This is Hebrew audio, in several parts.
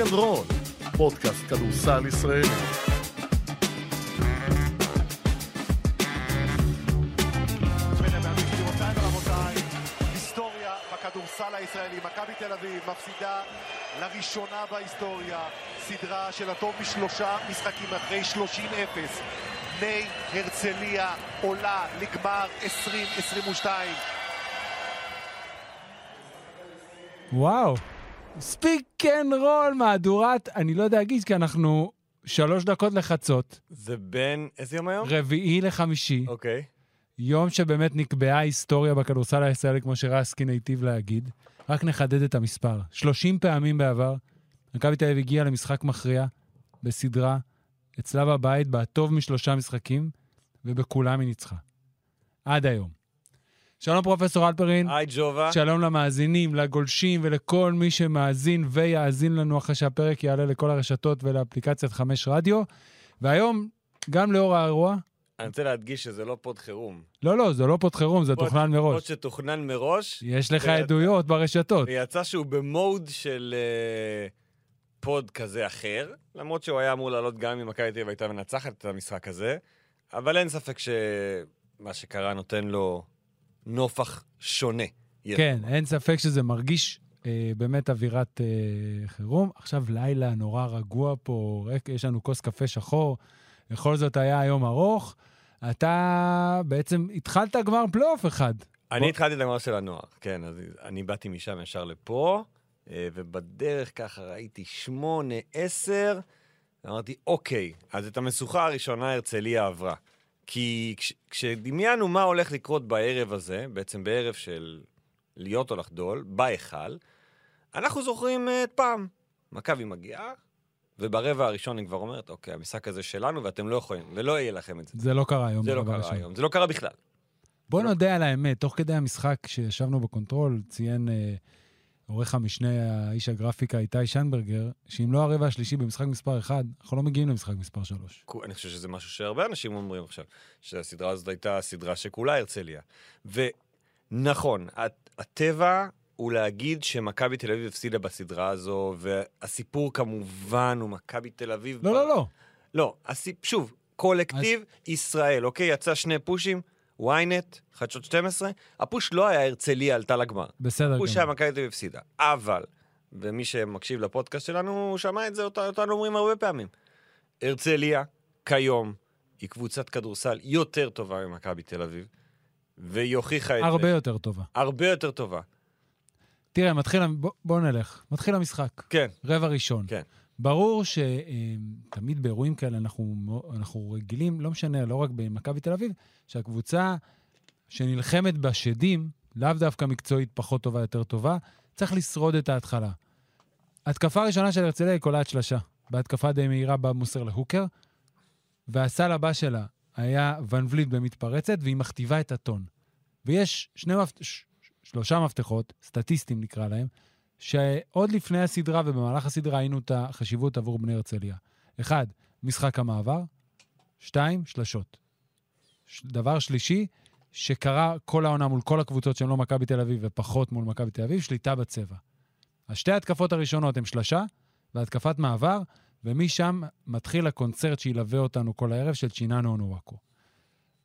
and Roll, פודקאסט כדורסל ישראלי. בכדורסל הישראלי. מכבי תל אביב מפסידה לראשונה בהיסטוריה סדרה של הטוב משלושה משחקים אחרי 30-0. בני הרצליה עולה לגמר 2022. וואו. Speak and Roll, מהדורת, אני לא יודע להגיד, כי אנחנו שלוש דקות לחצות, זה בין... איזה יום היום? רביעי לחמישי, אוקיי. יום שבאמת נקבעה היסטוריה בכדורסל הישראלי, כמו שרסקין היטיב להגיד. רק נחדד את המספר. 30 פעמים בעבר, מכבי תל אביב הגיעה למשחק מכריע בסדרה, אצלה בבית, בטוב משלושה משחקים, ובכולם היא ניצחה. עד היום. שלום פרופסור אלפרין. היי ג'ובה. שלום למאזינים, לגולשים ולכל מי שמאזין ויאזין לנו אחרי שהפרק יעלה לכל הרשתות ולאפליקציית חמש רדיו. והיום, גם לאור האירוע, אני רוצה להדגיש שזה לא פוד חירום. לא, לא, זה לא פוד חירום, זה פוד- תוכנן פוד מראש. שתוכנן מראש, יש לך ו- עדויות ברשתות. ויצא שהוא במוד של אה, פוד כזה אחר, למרות שהוא היה אמור לעלות גם אם מכבי תל אביב הייתה מנצחת את המשחק הזה, אבל אין ספק שמה שקרה נותן לו נופח שונה. כן, אין ספק שזה מרגיש אה, באמת אווירת אה, חירום. עכשיו לילה נורא רגוע פה, רק, יש לנו כוס קפה שחור. בכל זאת היה יום ארוך. אתה בעצם התחלת כבר פלייאוף אחד. אני בוא- התחלתי את הגמר של הנוער, כן, אז אני באתי משם ישר לפה, אה, ובדרך ככה ראיתי שמונה, עשר, אמרתי, אוקיי, אז את המשוכה הראשונה הרצליה עברה. כי כש, כשדמיינו מה הולך לקרות בערב הזה, בעצם בערב של להיות או לחדול, בהיכל, אנחנו זוכרים אה, את פעם. מכבי מגיעה, וברבע הראשון היא כבר אומרת, אוקיי, המשחק הזה שלנו ואתם לא יכולים, ולא יהיה לכם את זה. זה לא קרה היום. זה לא קרה הראשון. היום, זה לא קרה בכלל. בוא נודה על האמת, תוך כדי המשחק שישבנו ב control, ציין אה, עורך המשנה, האיש הגרפיקה איתי שיינברגר, שאם לא הרבע השלישי במשחק מספר 1, אנחנו לא מגיעים למשחק מספר 3. אני חושב שזה משהו שהרבה אנשים אומרים עכשיו, שהסדרה הזאת הייתה סדרה שכולה הרצליה. ונכון, הט- הטבע הוא להגיד שמכבי תל אביב הפסידה בסדרה הזו, והסיפור כמובן הוא מכבי תל אביב... לא, לא, לא. לא, הסיפ... שוב, קולקטיב ישראל, אוקיי? יצא שני פושים, ynet, חדשות 12, הפוש לא היה הרצליה עלתה לגמר. בסדר הפוש היה. מכבי תל הפסידה. אבל, ומי שמקשיב לפודקאסט שלנו, הוא שמע את זה, אותנו אומרים הרבה פעמים. הרצליה, כיום, היא קבוצת כדורסל יותר טובה ממכבי תל אביב, והיא הוכיחה את הרבה זה. יותר טובה. הרבה יותר טובה. תראה, מתחיל, בוא, בוא נלך. מתחיל המשחק. כן, רבע ראשון. כן. ברור שתמיד באירועים כאלה אנחנו, אנחנו רגילים, לא משנה, לא רק במכבי תל אביב, שהקבוצה שנלחמת בשדים, לאו דווקא מקצועית פחות טובה, יותר טובה, צריך לשרוד את ההתחלה. התקפה הראשונה של הרצליה היא קולעת שלשה. בהתקפה די מהירה בא מוסר להוקר, והסל הבא שלה היה ון וליט במתפרצת, והיא מכתיבה את הטון. ויש שני מפ... ש... שלושה מפתחות, סטטיסטים נקרא להם, שעוד לפני הסדרה ובמהלך הסדרה ראינו את החשיבות עבור בני הרצליה. אחד, משחק המעבר. שתיים, שלשות. דבר שלישי, שקרה כל העונה מול כל הקבוצות שהן לא מכבי תל אביב ופחות מול מכבי תל אביב, שליטה בצבע. השתי ההתקפות הראשונות הן שלשה והתקפת מעבר, ומשם מתחיל הקונצרט שילווה אותנו כל הערב של צ'יננו אונוואקו.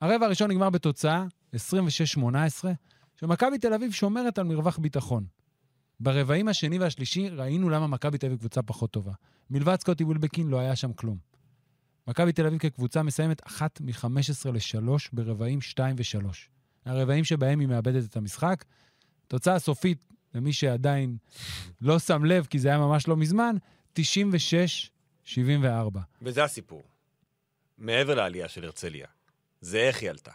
הרבע הראשון נגמר בתוצאה 26-18, שמכבי תל אביב שומרת על מרווח ביטחון. ברבעים השני והשלישי ראינו למה מכבי תל אביב קבוצה פחות טובה. מלבד סקוטי וילבקין לא היה שם כלום. מכבי תל אביב כקבוצה מסיימת אחת מ-15 ל-3 ברבעים 2 ו-3. הרבעים שבהם היא מאבדת את המשחק. תוצאה סופית, למי שעדיין לא שם לב, כי זה היה ממש לא מזמן, 96-74. וזה הסיפור. מעבר לעלייה של הרצליה, זה איך היא עלתה.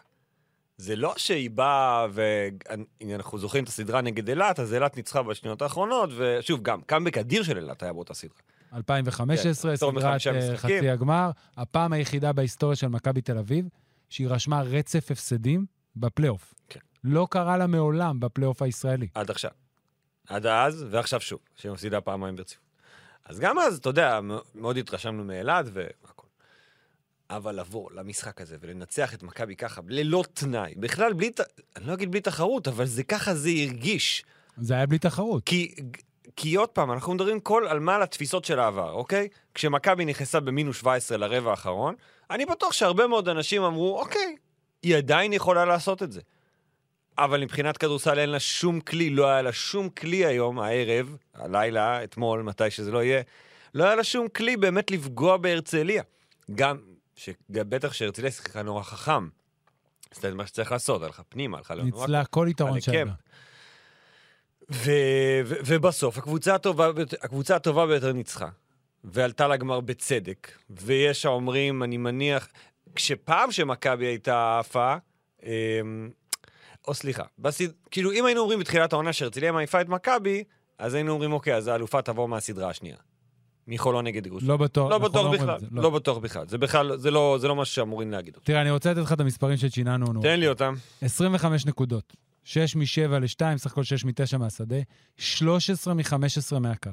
זה לא שהיא באה, ואנחנו זוכרים את הסדרה נגד אילת, אז אילת ניצחה בשניות האחרונות, ושוב, גם קאמבק אדיר של אילת היה באותה סדרה. 2015, כן, סדרת אה. חצי הגמר, הפעם היחידה בהיסטוריה של מכבי תל אביב, שהיא רשמה רצף הפסדים בפלייאוף. כן. לא קרה לה מעולם בפלייאוף הישראלי. עד עכשיו. עד אז, ועכשיו שוב, שהיא מפסידה פעמיים ברציפות. אז גם אז, אתה יודע, מאוד התרשמנו מאילת והכל. אבל לבוא למשחק הזה ולנצח את מכבי ככה, ללא תנאי, בכלל בלי, אני לא אגיד בלי תחרות, אבל זה ככה זה הרגיש. זה היה בלי תחרות. כי, כי עוד פעם, אנחנו מדברים כל על מה על התפיסות של העבר, אוקיי? כשמכבי נכנסה במינוס 17 לרבע האחרון, אני בטוח שהרבה מאוד אנשים אמרו, אוקיי, היא עדיין יכולה לעשות את זה. אבל מבחינת כדורסל אין לה שום כלי, לא היה לה שום כלי היום, הערב, הלילה, אתמול, מתי שזה לא יהיה, לא היה לה שום כלי באמת לפגוע בהרצליה. גם, בטח שהרצליה שיחקה נורא חכם. עשתה את מה שצריך לעשות, הלכה פנימה, הלכה לנו... ניצלה כל יתרון שלה. ובסוף, הקבוצה הטובה, הקבוצה הטובה ביותר ניצחה, ועלתה לגמר בצדק, ויש האומרים, אני מניח, כשפעם שמכבי הייתה עפה, אמ, או סליחה, בסד... כאילו אם היינו אומרים בתחילת העונה שהרצליה מעיפה את מכבי, אז היינו אומרים, אוקיי, אז האלופה תבוא מהסדרה השנייה. מחולון נגד גוש. לא בטוח. לא בטוח בכלל, זה, לא בטוח בכלל. זה בכלל, זה לא, זה לא מה שאמורים להגיד. תראה, אני רוצה לתת לך את המספרים שצ'יננו. נו. תן לי אותם. 25 נקודות. 6 מ-7 ל-2, סך הכל 6 מ-9 מהשדה. 13 מ-15 מהקו.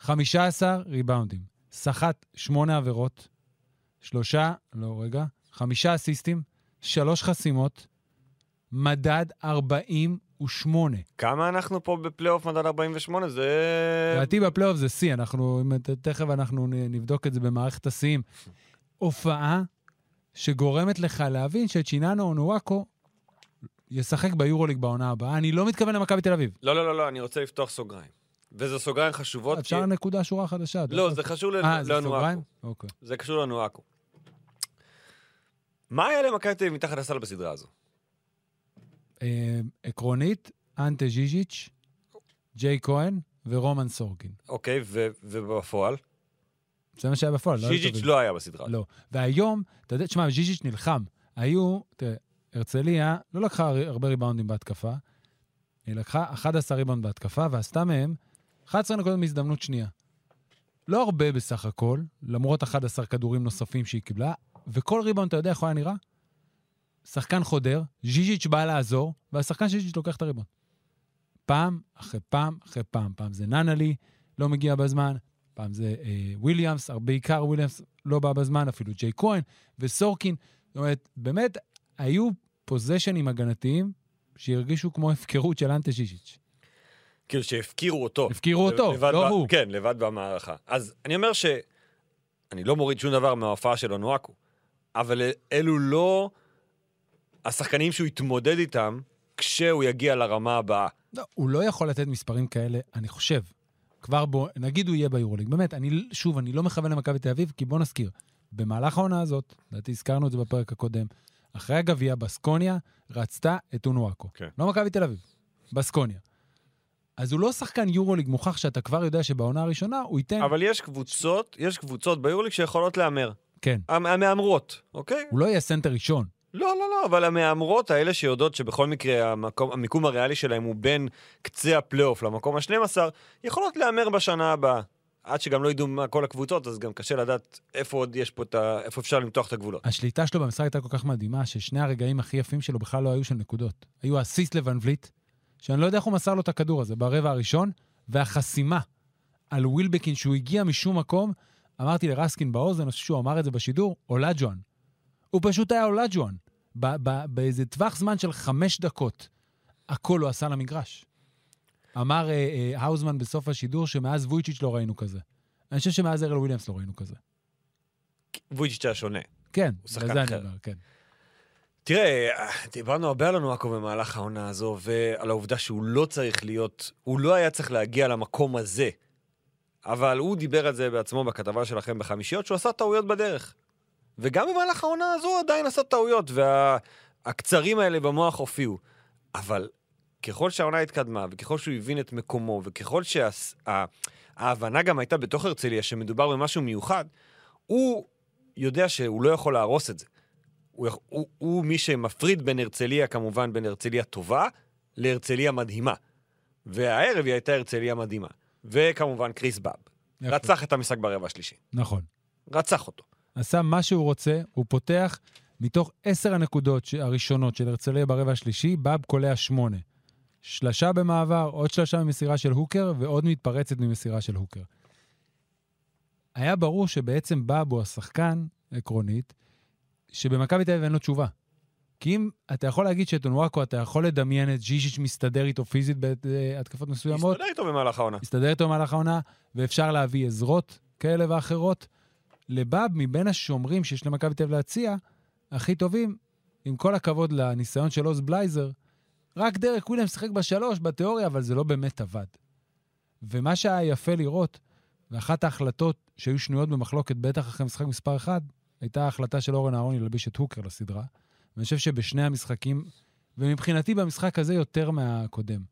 15 ריבאונדים. סחט 8 עבירות. שלושה, לא, רגע. חמישה אסיסטים. שלוש חסימות. מדד 48. כמה אנחנו פה בפלייאוף מדד 48? זה... לדעתי בפלייאוף זה שיא, אנחנו, תכף אנחנו נבדוק את זה במערכת השיאים. הופעה שגורמת לך להבין שצ'יננו אונואקו ישחק ביורוליג בעונה הבאה. אני לא מתכוון למכבי תל אביב. לא, לא, לא, לא, אני רוצה לפתוח סוגריים. וזה סוגריים חשובות, כי... אפשר נקודה שורה חדשה. לא, זה חשוב אה? עכו. אוקיי. זה קשור עכו. מה היה למכבי תל אביב מתחת לסל בסדרה הזו? אה, עקרונית, אנטה ז'יז'יץ', ג'יי כהן ורומן סורקין. אוקיי, ו- ובפועל? זה מה שהיה בפועל. לא ז'יז'יץ'. לא היה בסדרה. לא. והיום, אתה יודע, תשמע, ז'יז'יץ' נלחם. היו, תראה, הרצליה לא לקחה הר- הרבה ריבאונדים בהתקפה, היא לקחה 11 ריבאונד בהתקפה, ועשתה מהם 11 נקודות מהזדמנות שנייה. לא הרבה בסך הכל, למרות 11 כדורים נוספים שהיא קיבלה, וכל ריבאונד, אתה יודע איך הוא היה נראה? שחקן חודר, ז'יז'יץ' בא לעזור, והשחקן ז'יז'יץ' לוקח את הריבאונד. פעם אחרי פעם אחרי פעם. פעם זה ננלי, לא מגיע בזמן, פעם זה אה, וויליאמס, בעיקר וויליאמס לא בא בזמן, אפילו ג'ייק כהן וסורקין. זאת אומרת, באמת, היו פוזיישנים הגנתיים שהרגישו כמו הפקרות של אנטה ז'יז'יץ'. כאילו שהפקירו אותו. הפקירו אותו, לא ב- הוא. כן, לבד במערכה. אז אני אומר ש... אני לא מוריד שום דבר מההופעה של אונואקו, אבל אלו לא השחקנים שהוא יתמודד איתם כשהוא יגיע לרמה הבאה. לא, הוא לא יכול לתת מספרים כאלה, אני חושב. כבר בוא, נגיד הוא יהיה ביורוליג. באמת, אני, שוב, אני לא מכוון למכבי תל אביב, כי בוא נזכיר, במהלך העונה הזאת, לדעתי הזכרנו את זה בפרק הקודם, אחרי הגביע, בסקוניה רצתה את אונואקו. כן. לא מכבי תל אביב, בסקוניה. אז הוא לא שחקן יורוליג מוכח שאתה כבר יודע שבעונה הראשונה הוא ייתן... אבל יש קבוצות, יש קבוצות ביורליג שיכולות להמר. כן. המ- המהמרות, אוקיי? הוא לא יהיה סנטר ראשון. לא, לא, לא, אבל המהמרות האלה שיודעות שבכל מקרה המקום, המיקום הריאלי שלהם הוא בין קצה הפלייאוף למקום ה-12, יכולות להמר בשנה הבאה. עד שגם לא ידעו מה כל הקבוצות, אז גם קשה לדעת איפה עוד יש פה את ה... איפה אפשר למתוח את הגבולות. השליטה שלו במשחק הייתה כל כך מדהימה, ששני הרגעים הכי יפים שלו בכלל לא היו של נקודות. היו אסיסט לוון וליט, שאני לא יודע איך הוא מסר לו את הכדור הזה, ברבע הראשון, והחסימה על ווילבקין, שהוא הגיע משום מקום, אמרתי לרסקין באוזן, אני חושב שהוא אמר את זה בשידור, אולג'ואן. הוא פשוט היה אולג'ואן. באיזה טווח זמן של חמש דקות, הכל הוא עשה למגרש. אמר אה, אה, האוזמן בסוף השידור שמאז וויצ'יץ' לא ראינו כזה. אני חושב שמאז ארל וויליאמס לא ראינו כזה. וויצ'יץ' היה שונה. כן, הוא שחקן בזה אני אחר. אומר, כן. תראה, דיברנו הרבה על אונואקו במהלך העונה הזו, ועל העובדה שהוא לא צריך להיות, הוא לא היה צריך להגיע למקום הזה. אבל הוא דיבר על זה בעצמו בכתבה שלכם בחמישיות, שהוא עשה טעויות בדרך. וגם במהלך העונה הזו עדיין עשה טעויות, והקצרים האלה במוח הופיעו. אבל ככל שהעונה התקדמה, וככל שהוא הבין את מקומו, וככל שההבנה גם הייתה בתוך הרצליה שמדובר במשהו מיוחד, הוא יודע שהוא לא יכול להרוס את זה. הוא, הוא, הוא מי שמפריד בין הרצליה, כמובן, בין הרצליה טובה להרצליה מדהימה. והערב היא הייתה הרצליה מדהימה. וכמובן, קריס באב. יפה. רצח את המשחק ברבע השלישי. נכון. רצח אותו. עשה מה שהוא רוצה, הוא פותח מתוך עשר הנקודות הראשונות של הרצליה ברבע השלישי, באב קולע שמונה. שלשה במעבר, עוד שלשה ממסירה של הוקר ועוד מתפרצת ממסירה של הוקר. היה ברור שבעצם באב הוא השחקן, עקרונית, שבמכבי תל אביב אין לו תשובה. כי אם אתה יכול להגיד שאת אונוואקו, אתה יכול לדמיין את ז'יז'יץ' מסתדר איתו פיזית בהתקפות מסוימות, מסתדר איתו במהלך העונה. מסתדר איתו במהלך העונה, ואפשר להביא עזרות כאלה ואחרות. לבאב, מבין השומרים שיש למכבי תל אביב להציע, הכי טובים, עם כל הכבוד לניסיון של עוז בלייזר, רק דרק וויליאם שיחק בשלוש, בתיאוריה, אבל זה לא באמת עבד. ומה שהיה יפה לראות, ואחת ההחלטות שהיו שנויות במחלוקת, בטח אחרי משחק מספר 1, הייתה ההחלטה של אורן אהרוני להלביש את הוקר לסדרה. ואני חושב שבשני המשחקים, ומבחינתי במשחק הזה יותר מהקודם,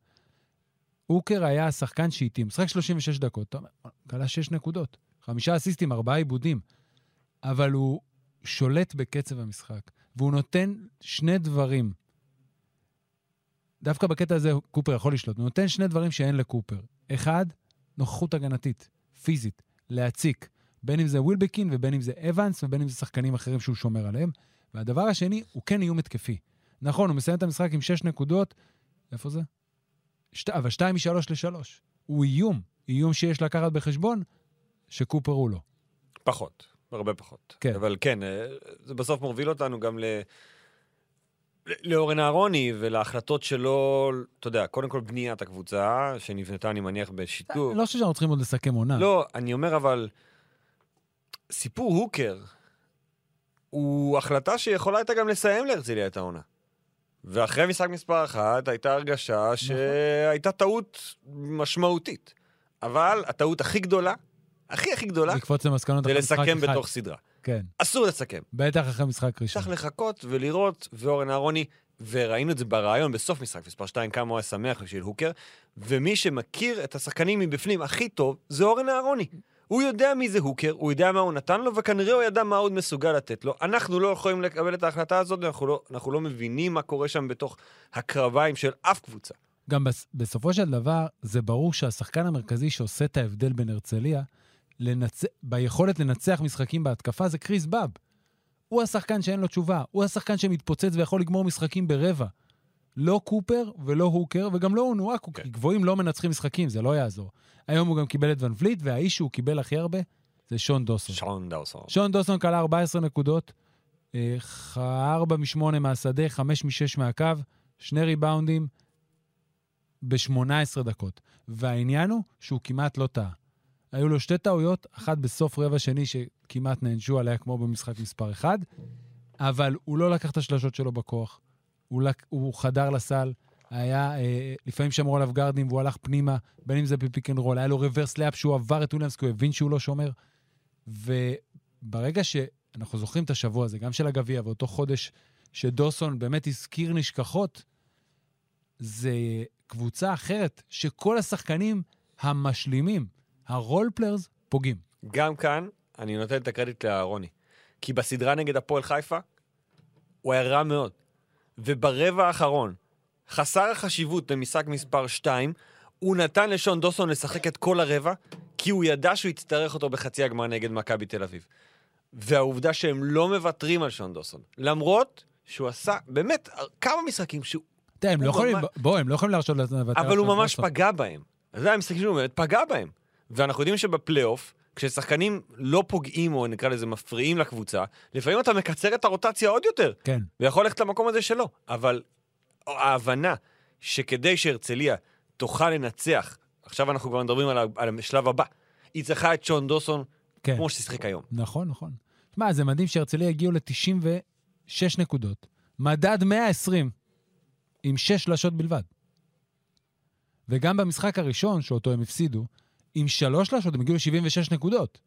הוקר היה השחקן שהתאים. משחק 36 דקות, אתה אומר, כלה 6 נקודות, חמישה אסיסטים, ארבעה עיבודים. אבל הוא שולט בקצב המשחק, והוא נותן שני דברים. דווקא בקטע הזה קופר יכול לשלוט. הוא נותן שני דברים שאין לקופר. אחד, נוכחות הגנתית, פיזית, להציק. בין אם זה ווילבקין ובין אם זה אבנס ובין אם זה שחקנים אחרים שהוא שומר עליהם. והדבר השני, הוא כן איום התקפי. נכון, הוא מסיים את המשחק עם שש נקודות, איפה זה? שת... אבל שתיים משלוש לשלוש. הוא איום, איום שיש לקחת בחשבון, שקופר הוא לא. פחות, הרבה פחות. כן. אבל כן, אה, זה בסוף מוביל אותנו גם ל... לאורן אהרוני ולהחלטות שלו, אתה יודע, קודם כל בניית הקבוצה, שנבנתה, אני מניח, בשיתוף. לא שאנחנו צריכים עוד לסכם עונה. לא, אני אומר אבל, סיפור הוקר הוא החלטה שיכולה הייתה גם לסיים להרצליה את העונה. ואחרי משחק מספר אחת הייתה הרגשה שהייתה טעות משמעותית. אבל הטעות הכי גדולה, הכי הכי גדולה, לקפוץ למסקנות אחרי משחק לסכם אחד. בתוך סדרה. כן, אסור לסכם. בטח אחרי משחק ראשון. צריך לחכות ולראות, ואורן אהרוני, וראינו את זה בריאיון בסוף משחק מספר 2, כמה הוא היה שמח בשביל הוקר, ומי שמכיר את השחקנים מבפנים הכי טוב, זה אורן אהרוני. הוא יודע מי זה הוקר, הוא יודע מה הוא נתן לו, וכנראה הוא ידע מה עוד מסוגל לתת לו. אנחנו לא יכולים לקבל את ההחלטה הזאת, אנחנו לא, אנחנו לא מבינים מה קורה שם בתוך הקרביים של אף קבוצה. גם בס- בסופו של דבר, זה ברור שהשחקן המרכזי שעושה את ההבדל בין הרצליה, לנצ... ביכולת לנצח משחקים בהתקפה, זה קריס באב. הוא השחקן שאין לו תשובה, הוא השחקן שמתפוצץ ויכול לגמור משחקים ברבע. לא קופר ולא הוקר, וגם לא אונואקו, כן. כי גבוהים לא מנצחים משחקים, זה לא יעזור. היום הוא גם קיבל את ון וליט, והאיש שהוא קיבל הכי הרבה זה שון דוסון. שון דאוסון. שון דוסון כלה 14 נקודות, 4 מ-8 מהשדה, 5 מ-6 מהקו, שני ריבאונדים ב-18 דקות. והעניין הוא שהוא כמעט לא טעה. היו לו שתי טעויות, אחת בסוף רבע שני שכמעט נענשו עליה כמו במשחק מספר 1, אבל הוא לא לקח את השלשות שלו בכוח. הוא, לק... הוא חדר לסל, היה, אה, לפעמים שמרו עליו גארדים והוא הלך פנימה, בין אם זה ב pick and roll, היה לו reverse layup שהוא עבר את וויליאמס כי הוא הבין שהוא לא שומר. וברגע שאנחנו זוכרים את השבוע הזה, גם של הגביע ואותו חודש שדוסון באמת הזכיר נשכחות, זה קבוצה אחרת שכל השחקנים המשלימים, ה role players, פוגעים. גם כאן, אני נותן את הקרדיט לאהרוני. כי בסדרה נגד הפועל חיפה, הוא היה רע מאוד. וברבע האחרון, חסר החשיבות במשחק מספר 2, הוא נתן לשון דוסון לשחק את כל הרבע, כי הוא ידע שהוא יצטרך אותו בחצי הגמר נגד מכבי תל אביב. והעובדה שהם לא מוותרים על שון דוסון, למרות שהוא עשה באמת כמה משחקים שהוא... תראה, הם הוא לא יכולים, ממש- בוא, הם לא יכולים להרשות לוותר. אבל על הוא שון ממש דוסון. פגע בהם. זה היה משחקים שהוא באמת פגע בהם. ואנחנו יודעים שבפלייאוף, כששחקנים לא פוגעים, או נקרא לזה מפריעים לקבוצה, לפעמים אתה מקצר את הרוטציה עוד יותר, כן. ויכול ללכת למקום הזה שלו. אבל ההבנה שכדי שהרצליה תוכל לנצח, עכשיו אנחנו כבר מדברים על, השלב הבא, היא צריכה את שון דוסון כן. כמו ששיחק היום. נכון, נכון. שמע, זה מדהים שהרצליה הגיעו ל-96 נקודות, מדד 120, עם 6 שלשות בלבד. וגם במשחק הראשון, שאותו הם הפסידו, עם 3 שלשות הם הגיעו ל-76 נקודות.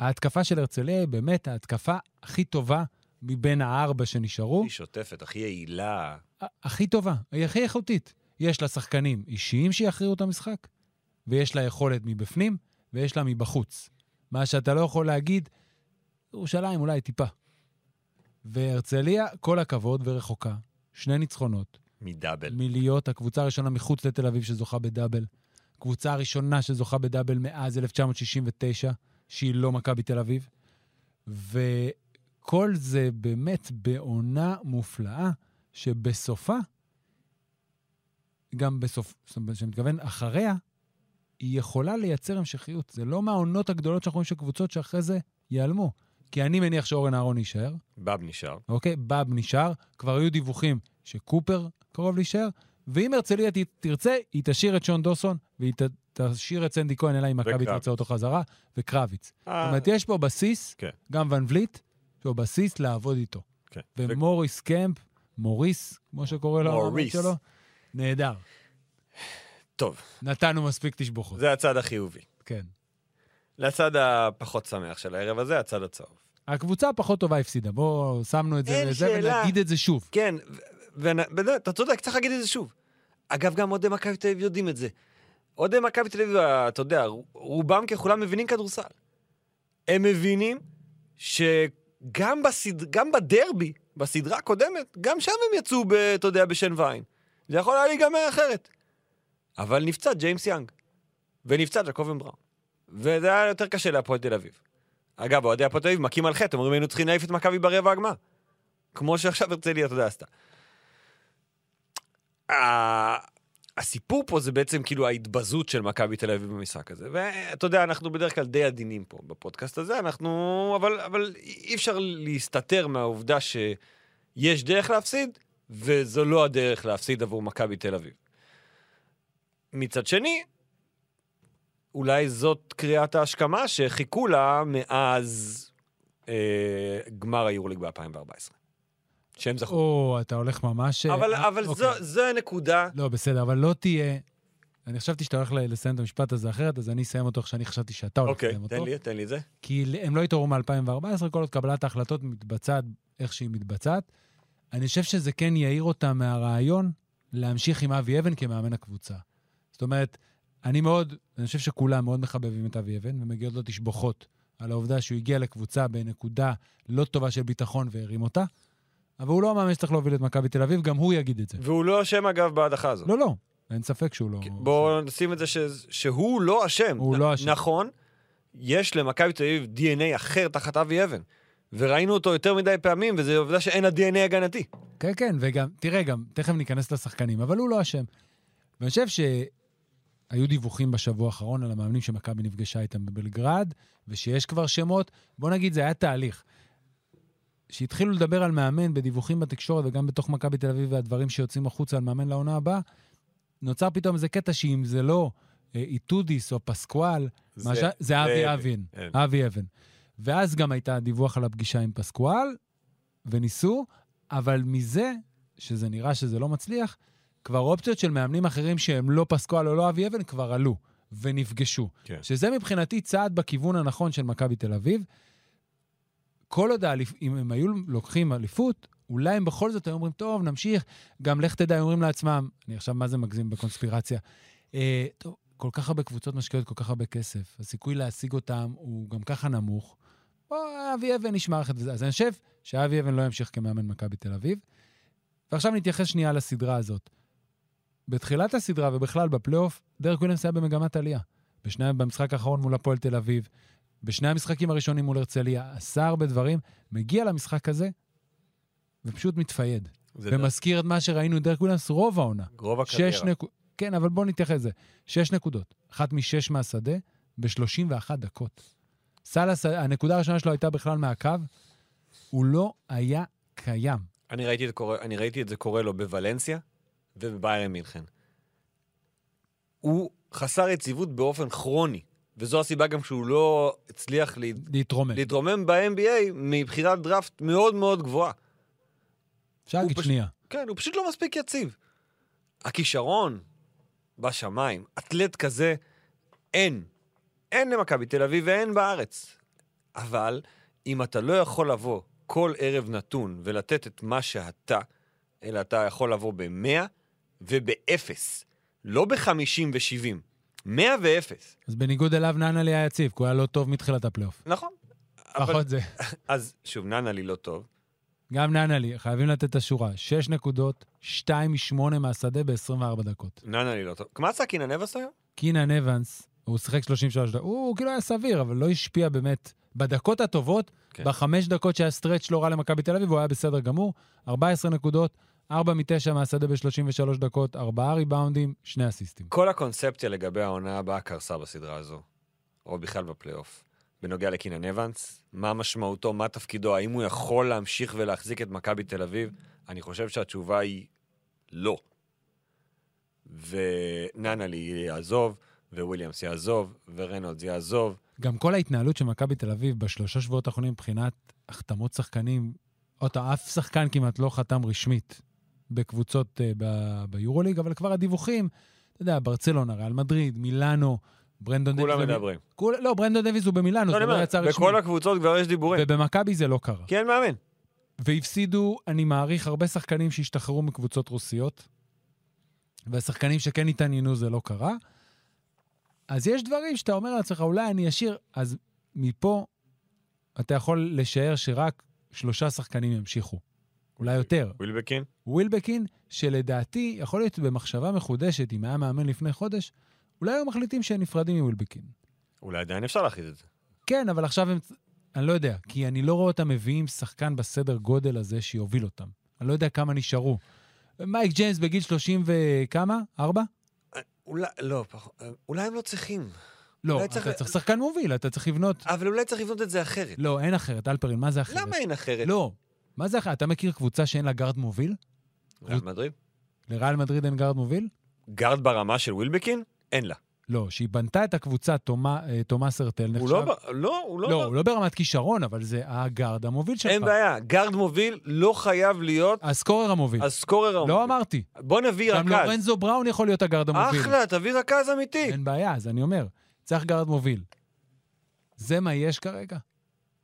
ההתקפה של הרצליה היא באמת ההתקפה הכי טובה מבין הארבע שנשארו. הכי שוטפת, הכי יעילה. הכי טובה, היא הכי איכותית. יש לה שחקנים אישיים שיכריעו את המשחק, ויש לה יכולת מבפנים, ויש לה מבחוץ. מה שאתה לא יכול להגיד, ירושלים אולי טיפה. והרצליה, כל הכבוד ורחוקה, שני ניצחונות, מדאבל. מלהיות הקבוצה הראשונה מחוץ לתל אביב שזוכה בדאבל. קבוצה הראשונה שזוכה בדאבל מאז 1969, שהיא לא מכבי תל אביב. וכל זה באמת בעונה מופלאה, שבסופה, גם בסוף, זאת אומרת, שאני מתכוון, אחריה, היא יכולה לייצר המשכיות. זה לא מהעונות הגדולות שאנחנו רואים של קבוצות שאחרי זה ייעלמו. כי אני מניח שאורן אהרון יישאר, באב נשאר. אוקיי? באב נשאר, כבר היו דיווחים שקופר קרוב להישאר, ואם הרצליה תרצה, היא תשאיר את שון דוסון, והיא ת- תשאיר את סנדי כהן, אלא אם מכבי. תרצה אותו חזרה, וקרביץ. זאת אה, אומרת, יש פה בסיס, כן. גם ון וליט, פה בסיס לעבוד איתו. כן. ומוריס קמפ, מוריס, כמו שקורא לו מוריס. שלו, נהדר. טוב, נתנו מספיק תשבוכות. זה הצד החיובי. כן. לצד הפחות שמח של הערב הזה, הצד הצהוב. הקבוצה הפחות טובה הפסידה. בואו, שמנו את זה לזה. ונגיד את זה שוב. כן, ואתה צודק, צריך להגיד את זה שוב. אגב, גם אוהדי מכבי תל אביב יודעים את זה. אוהדי מכבי תל אביב, אתה יודע, רובם ככולם מבינים כדורסל. הם מבינים שגם בסד... בדרבי, בסדרה הקודמת, גם שם הם יצאו, ב, אתה יודע, בשן ועין. זה יכול היה להיגמר אחרת. אבל נפצע ג'יימס יאנג, ונפצע ג'קובן בראון. וזה היה יותר קשה להפועל תל אביב. אגב, אוהדי הפועל תל אביב מכים על חטא, אומרים היינו צריכים להעיף את מכבי ברבע הגמר. כמו שעכשיו הרצליה, אתה יודע, עשתה. הסיפור פה זה בעצם כאילו ההתבזות של מכבי תל אביב במשחק הזה. ואתה יודע, אנחנו בדרך כלל די עדינים פה בפודקאסט הזה, אנחנו... אבל, אבל אי אפשר להסתתר מהעובדה שיש דרך להפסיד, וזו לא הדרך להפסיד עבור מכבי תל אביב. מצד שני, אולי זאת קריאת ההשכמה שחיכו לה מאז אה, גמר היורליג ב-2014. שהם זכו. או, אתה הולך ממש... אבל, אה, אבל אוקיי. זו, זו הנקודה. לא, בסדר, אבל לא תהיה... אני חשבתי שאתה הולך לסיים את המשפט הזה אחרת, אז אני אסיים אותו איך שאני חשבתי שאתה הולך אוקיי, לסיים אותו. תן לי, תן לי את זה. כי הם לא התעוררו מ-2014, כל עוד קבלת ההחלטות מתבצעת איך שהיא מתבצעת. אני חושב שזה כן יעיר אותם מהרעיון להמשיך עם אבי אבן כמאמן הקבוצה. זאת אומרת, אני מאוד, אני חושב שכולם מאוד מחבבים את אבי אבן, ומגיעות לו תשבוכות על העובדה שהוא הגיע לקבוצה בנקודה לא טובה של ביטחון והרים אותה, אבל הוא לא המאמן שצריך להוביל את מכבי תל אביב, גם הוא יגיד את זה. והוא לא אשם, אגב, בהדחה הזאת. לא, לא, אין ספק שהוא לא... בואו נשים את זה ש... שהוא לא אשם. הוא נ- לא אשם. נכון, יש למכבי תל אביב DNA אחר תחת אבי אבן. וראינו אותו יותר מדי פעמים, וזו עובדה שאין לה DNA הגנתי. כן, כן, וגם, תראה, גם, תכף ניכנס לשחקנים, אבל הוא לא אשם. ואני חושב שהיו דיווחים בשבוע האחרון על המאמנים שמכבי נפגשה איתם בבלגרד, ושיש כבר שמות. בוא נגיד, זה היה תהליך. כשהתחילו לדבר על מאמן בדיווחים בתקשורת וגם בתוך מכבי תל אביב והדברים שיוצאים החוצה על מאמן לעונה הבאה, נוצר פתאום איזה קטע שאם זה לא אה, איטודיס או פסקואל, זה- ש... זה אבי אבן. אבן. כן. אבי אבן. ואז גם הייתה דיווח על הפגישה עם פסקואל, וניסו, אבל מזה, שזה נראה שזה לא מצליח, כבר אופציות של מאמנים אחרים שהם לא פסקואל או לא אבי אבן כבר עלו ונפגשו. כן. שזה מבחינתי צעד בכיוון הנכון של מכבי תל אביב. כל עוד, האליפ... אם הם היו לוקחים אליפות, אולי הם בכל זאת היו אומרים, טוב, נמשיך. גם לך תדע, אומרים לעצמם, אני עכשיו מה זה מגזים בקונספירציה, אה, טוב, כל כך הרבה קבוצות משקיעות כל כך הרבה כסף, הסיכוי להשיג אותם הוא גם ככה נמוך. בוא, אבי אבן יש מערכת וזה. אז אני חושב שאבי אבן לא ימשיך כמאמן מכבי תל אביב. ועכשיו נתייחס שנייה לסדרה הזאת. בתחילת הסדרה ובכלל בפלייאוף, דרק וויליאמס היה במגמת עלייה. בשני, במשחק האחרון מול הפועל תל אביב, בשני המשחקים הראשונים מול הרצליה, עשה הרבה דברים, מגיע למשחק הזה ופשוט מתפייד. ומזכיר את מה שראינו דרק וויליאמס רוב העונה. רוב הקריירה. נקודות. כן, אבל בואו נתייחס לזה. שש נקודות. אחת משש מהשדה ב-31 דקות. השדה, הנקודה הראשונה שלו הייתה בכלל מהקו, הוא לא היה קיים. אני ראיתי, את זה קורה, אני ראיתי את זה קורה לו בוולנסיה ובביירן מינכן. הוא חסר יציבות באופן כרוני, וזו הסיבה גם שהוא לא הצליח לה, להתרומם. להתרומם ב-NBA מבחירת דראפט מאוד מאוד גבוהה. אפשר להגיד פשוט- שנייה. כן, הוא פשוט לא מספיק יציב. הכישרון בשמיים, אתלט כזה, אין. אין למכבי תל אביב ואין בארץ. אבל אם אתה לא יכול לבוא כל ערב נתון ולתת את מה שאתה, אלא אתה יכול לבוא ב-100 וב-0, לא ב-50 ו-70, 100 ו-0. אז בניגוד אליו, נאנלי היה יציב, כי הוא היה לא טוב מתחילת הפלייאוף. נכון. פחות זה. אז שוב, ננה לי לא טוב. גם נאנלי, חייבים לתת את השורה. שש נקודות, שתיים משמונה מהשדה ב-24 דקות. ננה לי לא טוב. מה עשה קינן אבס היום? קינן אבנס, הוא שיחק 33 דקות, הוא, כאילו היה סביר, אבל לא השפיע באמת. בדקות הטובות, כן. בחמש דקות שה stretch לא רע למכבי תל אביב, הוא היה בסדר גמור. 14 נקודות, 4 מ-9 מהשדה ב-33 דקות, 4 ריבאונדים, שני אסיסטים. כל הקונספציה לגבי העונה הבאה קרסה בסדרה הזו, או בכלל בפלייאוף. בנוגע לקינן אבנס, מה משמעותו, מה תפקידו, האם הוא יכול להמשיך ולהחזיק את מכבי תל אביב? אני חושב שהתשובה היא לא. וננלי יעזוב, וויליאמס יעזוב, ורנולדס יעזוב. גם כל ההתנהלות של מכבי תל אביב בשלושה שבועות האחרונים מבחינת החתמות שחקנים, עוד אף שחקן כמעט לא חתם רשמית בקבוצות ב- ביורוליג, אבל כבר הדיווחים, אתה יודע, ברצלונה, ריאל מדריד, מילאנו, ברנדון כולם דוויס... מדברים. כול, לא, ברנדון דוויס הוא במילאנו, לא, זה לא יצא רשמי. בכל הקבוצות כבר יש דיבורים. ובמכבי זה לא קרה. כי אין מאמן. והפסידו, אני מעריך, הרבה שחקנים שהשתחררו מקבוצות רוסיות, והשחקנים שכן התעניינו זה לא קרה. אז יש דברים שאתה אומר לעצמך, אולי אני אשאיר, אז מפה אתה יכול לשער שרק שלושה שחקנים ימשיכו. אולי יותר. ווילבקין? ווילבקין, שלדעתי, יכול להיות במחשבה מחודשת, אם היה מאמן לפני חודש, אולי היו מחליטים שהם נפרדים מווילבקין. אולי עדיין אפשר להחליט את זה. כן, אבל עכשיו הם... אני לא יודע, כי אני לא רואה אותם מביאים שחקן בסדר גודל הזה שיוביל אותם. אני לא יודע כמה נשארו. מייק ג'יימס בגיל 30 וכמה? ארבע? אולי, לא, פחות, אולי הם לא צריכים. לא, אתה צריך- צריך שחקן מוביל, אתה צריך לבנות... אבל אולי צריך לבנות את זה אחרת. לא, אין אחרת, אלפרין, מה זה אחרת? למה אין אחרת? לא, מה זה אחרת? אתה מכיר קבוצה שאין לה גארד מוביל? ריאל מדריד? לריאל מדריד אין גארד מוביל? גארד ברמה של ווילבקין? אין לה. לא, שהיא בנתה את הקבוצה, אה, תומאס הרטל נחשב... הוא לא, לא, הוא לא, לא, הוא לא ברמת כישרון, אבל זה הגארד המוביל שלך. אין בעיה. גארד מוביל לא חייב להיות ה scorer המוביל. ה scorer המוביל. לא אמרתי. בוא נביא גם רכז. לורנזו בראון יכול להיות הגארד המוביל. אחלה, תביא רכז אמיתי. אין בעיה, אז אני אומר, צריך גארד מוביל. זה מה יש כרגע?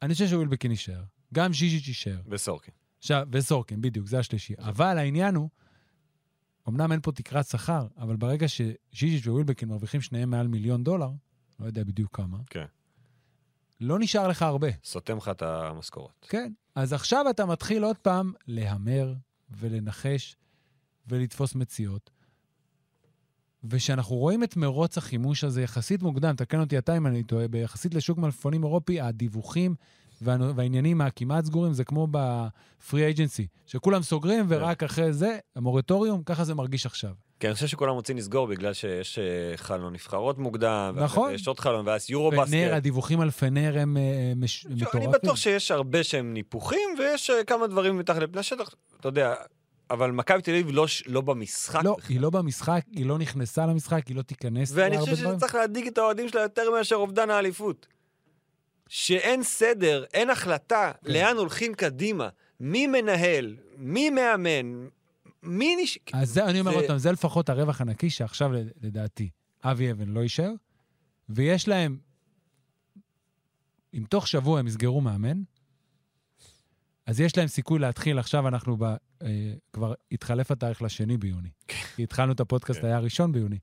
אני חושב שווילבקין יישאר. גם ז'יז'יץ' יישאר. וסורקין. עכשיו, וסורקין, בדיוק, זה השלישי. אבל העניין הוא, אמנם אין פה תקרת שכר, אבל ברגע שז'יז'יץ' ווילבקין מרוויחים שניהם מעל מיליון דולר, לא יודע בדיוק כמה, כן. לא נשאר לך הרבה. סותם לך את המשכורת. כן. אז עכשיו אתה מתחיל עוד פעם להמר ולנחש ולתפוס מציאות. וכשאנחנו רואים את מרוץ החימוש הזה יחסית מוקדם, תקן אותי אתה אם אני טועה, ביחסית לשוק מלפפונים אירופי, הדיווחים וה- והעניינים הכמעט סגורים זה כמו בפרי אייג'נסי, שכולם סוגרים ורק אחרי זה, המורטוריום, ככה זה מרגיש עכשיו. כן, אני חושב שכולם רוצים לסגור בגלל שיש אה, חלון נבחרות מוקדם. נכון. זה יש עוד חלון, ואז יורו בסקט. פנר, הדיווחים על פנר הם אה, מש- תשמע, מטורפים. אני בטוח שיש הרבה שהם ניפוחים, ויש אה, כמה דברים מתחת לפני השטח, אתה יודע, אבל מכבי תל אביב לא, לא במשחק. לא, בכלל. היא לא במשחק, היא לא נכנסה למשחק, היא לא תיכנס ואני חושב שזה. צריך להדאיג את האוהדים שלה יותר מאשר אובדן האליפות. שאין סדר, אין החלטה כן. לאן הולכים קדימה, מי מנהל, מי מאמן, מי נש... אז זה, אני אומר זה- עוד פעם, זה לפחות הרווח הנקי שעכשיו, לדעתי, אבי אבן לא יישאר, ויש להם, אם תוך שבוע הם יסגרו מאמן, אז יש להם סיכוי להתחיל, עכשיו אנחנו ב... אה, כבר התחלף התאריך לשני ביוני. כי התחלנו את הפודקאסט, כן. היה ראשון ביוני.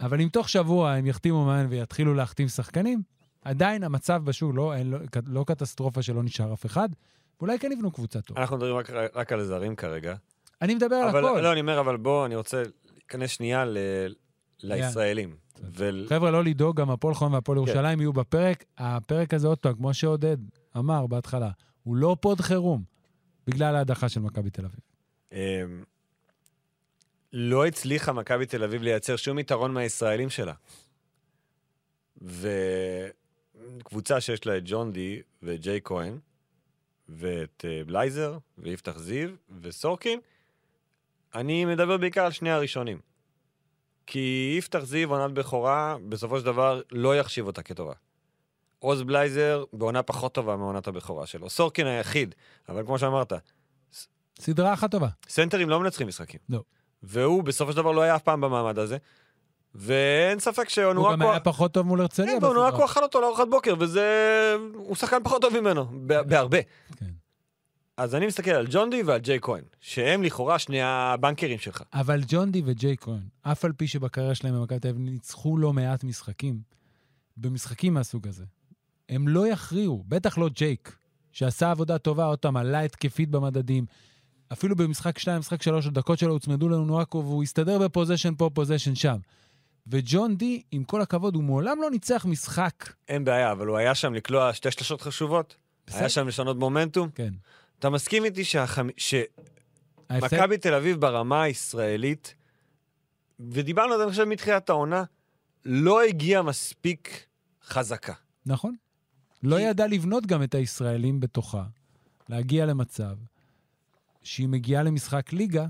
אבל אם תוך שבוע הם יחתימו מאמן ויתחילו להחתים שחקנים, עדיין המצב בשוק לא, אין, לא, לא קטסטרופה שלא נשאר אף אחד, ואולי כן יבנו קבוצה טובה. אנחנו מדברים רק, רק על זרים כרגע. אני מדבר על אבל, הכל. לא, אני אומר, אבל בוא, אני רוצה להיכנס שנייה ל... לישראלים. ול... חבר'ה, לא לדאוג, גם הפועל חולון והפועל כן. ירושלים יהיו בפרק. הפרק הזה, עוד פעם, כמו שעודד אמר בהתחלה, הוא לא פוד חירום, בגלל ההדחה של מכבי תל אביב. אמ, לא הצליחה מכבי תל אביב לייצר שום יתרון מהישראלים שלה. וקבוצה שיש לה את ג'ון די וג'יי כהן, ואת אה, בלייזר, ויפתח זיו, וסורקין, אני מדבר בעיקר על שני הראשונים. כי יפתח זיו, עונת בכורה, בסופו של דבר לא יחשיב אותה כטובה. עוז בלייזר בעונה פחות טובה מעונת הבכורה שלו. סורקין היחיד, אבל כמו שאמרת, סדרה אחת טובה. סנטרים לא מנצחים משחקים. לא. והוא בסופו של דבר לא היה אף פעם במעמד הזה. ואין ספק הוא גם שאונואקו... היה פחות טוב מול הרצליה. כן. ואונואקו אכל אותו לארוחת בוקר, וזה... הוא שחקן פחות טוב ממנו, ב- בהרבה. כן. אז אני מסתכל על ג'ון די ועל ג'ייק כהן, שהם לכאורה שני הבנקרים שלך. אבל ג'ון די וג'ייק כהן, אף על פי שבקריירה שלהם במכבי תל אביב ניצחו לא מעט משחקים, במשחקים מהסוג הזה, הם לא יכריעו, בטח לא ג'ייק, שעשה עבודה טובה, עוד פעם, עלה התקפית במדדים. אפילו במשחק 2, משחק 3, הדקות שלו הוצמדו לאונואקו, והוא הסתדר ב possession פה, possession שם. וג'ון די, עם כל הכבוד, הוא מעולם לא ניצח משחק. אין בעיה, אבל הוא היה שם לקלוע שתי שלשות חשובות. בסדר. היה שם לשנות מומנטום. כן. אתה מסכים איתי שהחמ... ההפסד- שמכבי תל אביב ברמה הישראלית, ודיברנו על זה, אני חושב, מתחילת העונה, לא הגיעה מספיק חזקה. נכון. לא ידע לבנות גם את הישראלים בתוכה, להגיע למצב שהיא מגיעה למשחק ליגה,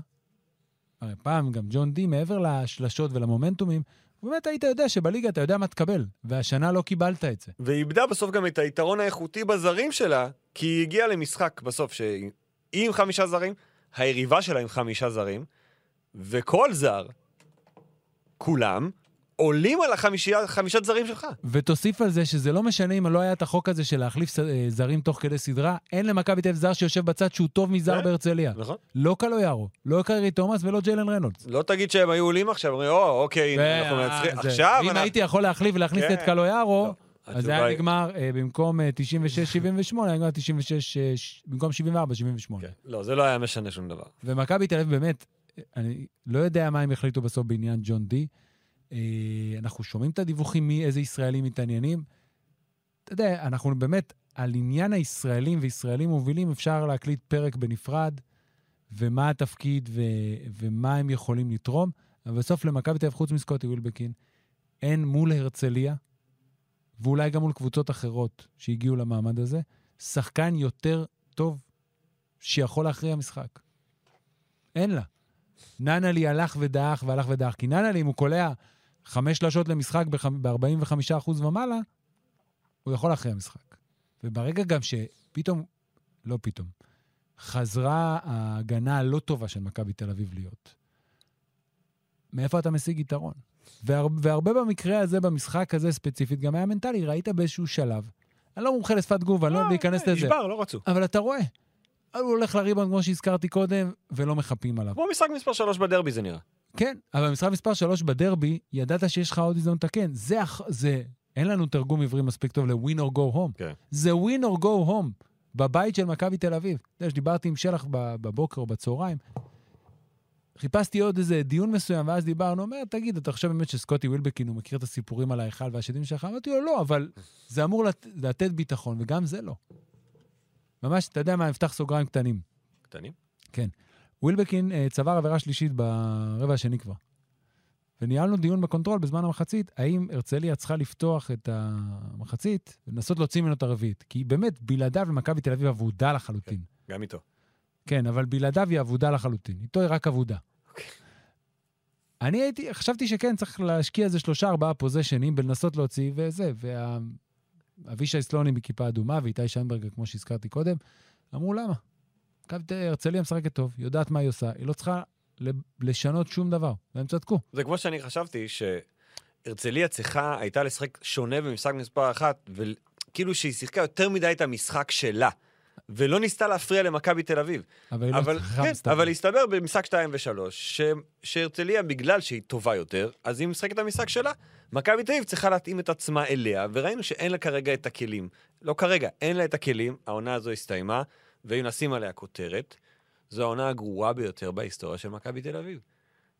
הרי פעם גם ג'ון די, מעבר לשלשות ולמומנטומים, באמת היית יודע שבליגה אתה יודע מה תקבל, והשנה לא קיבלת את זה. והיא איבדה בסוף גם את היתרון האיכותי בזרים שלה, כי היא הגיעה למשחק בסוף שהיא עם חמישה זרים, היריבה שלה עם חמישה זרים, וכל זר, כולם, עולים על החמישת זרים שלך. ותוסיף על זה שזה לא משנה אם לא היה את החוק הזה של להחליף אה, זרים תוך כדי סדרה, אין למכבי תל זר שיושב בצד שהוא טוב מזר כן, בהרצליה. נכון. לא קלויארו, לא קיירי תומאס ולא ג'יילן רנולדס. לא תגיד שהם היו עולים עכשיו, אומרים, או, אוקיי, הנה, אנחנו מנצחים. עכשיו... אם הייתי יכול להחליף ולהכניס כן. את קלויארו, לא. אז זה היה נגמר אה, במקום אה, 96-78, היה נגמר 96, אה, ש- במקום 74-78. כן. לא, זה לא היה משנה שום דבר. ומכבי תל אביב באמת, אני לא יודע מה הם החליטו בסוף בעניין ג'ון די. אה, אנחנו שומעים את הדיווחים מאיזה ישראלים מתעניינים. אתה יודע, אנחנו באמת, על עניין הישראלים וישראלים מובילים אפשר להקליט פרק בנפרד, ומה התפקיד ו- ומה הם יכולים לתרום, אבל בסוף למכבי תל אביב, חוץ מסקוטי ווילבקין, אין מול הרצליה, ואולי גם מול קבוצות אחרות שהגיעו למעמד הזה, שחקן יותר טוב שיכול להכריע משחק. אין לה. ננלי הלך ודעך והלך ודעך, כי ננלי, אם הוא קולע חמש שלשות למשחק ב-45% ומעלה, הוא יכול להכריע משחק. וברגע גם שפתאום, לא פתאום, חזרה ההגנה הלא טובה של מכבי תל אביב להיות, מאיפה אתה משיג יתרון? והר, והרבה במקרה הזה, במשחק הזה ספציפית, גם היה מנטלי, ראית באיזשהו שלב. אני לא מומחה לשפת גוף, אני לא אוהב להיכנס לזה. נשבר, לא רצו. אבל אתה רואה, הוא הולך לריבאונד כמו שהזכרתי קודם, ולא מחפים עליו. כמו משחק מספר 3 בדרבי זה נראה. כן, אבל במשחק מספר 3 בדרבי, ידעת שיש לך עוד הזדמנות לתקן. זה, הח- זה, אין לנו תרגום עברי מספיק טוב ל-win or go home. כן. זה win or go home, בבית של מכבי תל אביב. אתה יודע, שדיברתי עם שלח בבוקר או בצהריים, חיפשתי עוד איזה דיון מסוים, ואז דיברנו, אומר, תגיד, אתה חושב באמת שסקוטי ווילבקין, הוא מכיר את הסיפורים על ההיכל והשדים שלך? אמרתי לו, לא, אבל זה אמור לת- לתת ביטחון, וגם זה לא. ממש, אתה יודע מה, נפתח סוגריים קטנים. קטנים. ווילבקין אה, צבר עבירה שלישית ברבע השני כבר. וניהלנו דיון ב control בזמן המחצית, האם הרצליה צריכה לפתוח את המחצית ולנסות להוציא ממנו את הרביעית. כי באמת, בלעדיו למכבי תל אביב אבודה לחלוטין. גם איתו. כן, אבל בלעדיו היא אבודה לחלוטין. איתו היא רק אבודה. אוקיי. אני הייתי, חשבתי שכן, צריך להשקיע איזה שלושה, ארבעה פוזיישנים בלנסות להוציא וזה. ואבישי סלוני מכיפה אדומה ואיתי שיינברג, כמו שהזכרתי קודם, אמרו למה? מכבי הרצליה משחקת טוב, יודעת מה היא עושה, היא לא צריכה לשנות שום דבר, והם צדקו. זה כמו שאני חשבתי שהרצליה צריכה הייתה לשחק שונה במשחק מספר אחת, וכאילו שהיא שיחקה יותר מדי את המשחק שלה, ולא ניסתה להפריע למכבי תל אביב. אבל היא לא אבל, צריכה כן, מסתבר. אבל הסתבר במשחק 2 ו-3, שהרצליה, בגלל שהיא טובה יותר, אז היא משחקת את המשחק שלה. מכבי תל אביב צריכה להתאים את עצמה אליה, וראינו שאין לה כרגע את הכלים. לא כרגע, אין לה את הכלים, העונה הזו הסתיימה, ואם נשים עליה כותרת, זו העונה הגרועה ביותר בהיסטוריה של מכבי תל אביב.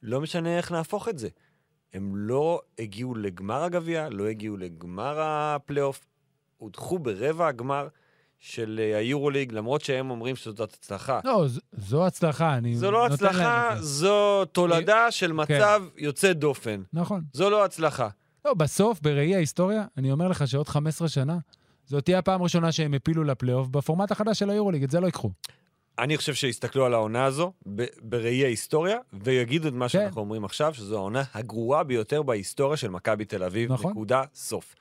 לא משנה איך נהפוך את זה. הם לא הגיעו לגמר הגביע, לא הגיעו לגמר הפלייאוף, הודחו ברבע הגמר של אה, היורוליג, למרות שהם אומרים שזאת הצלחה. לא, ז- זו הצלחה, אני זו לא הצלחה. זו תולדה של מצב יוצא דופן. נכון. זו לא הצלחה. לא, בסוף, בראי ההיסטוריה, אני אומר לך שעוד 15 שנה, זאת תהיה הפעם הראשונה שהם הפילו לפלייאוף בפורמט החדש של היורוליג, את זה לא ייקחו. אני חושב שיסתכלו על העונה הזו בראי ההיסטוריה, ויגידו את מה כן. שאנחנו אומרים עכשיו, שזו העונה הגרועה ביותר בהיסטוריה של מכבי תל אביב. נכון. נקודה, סוף.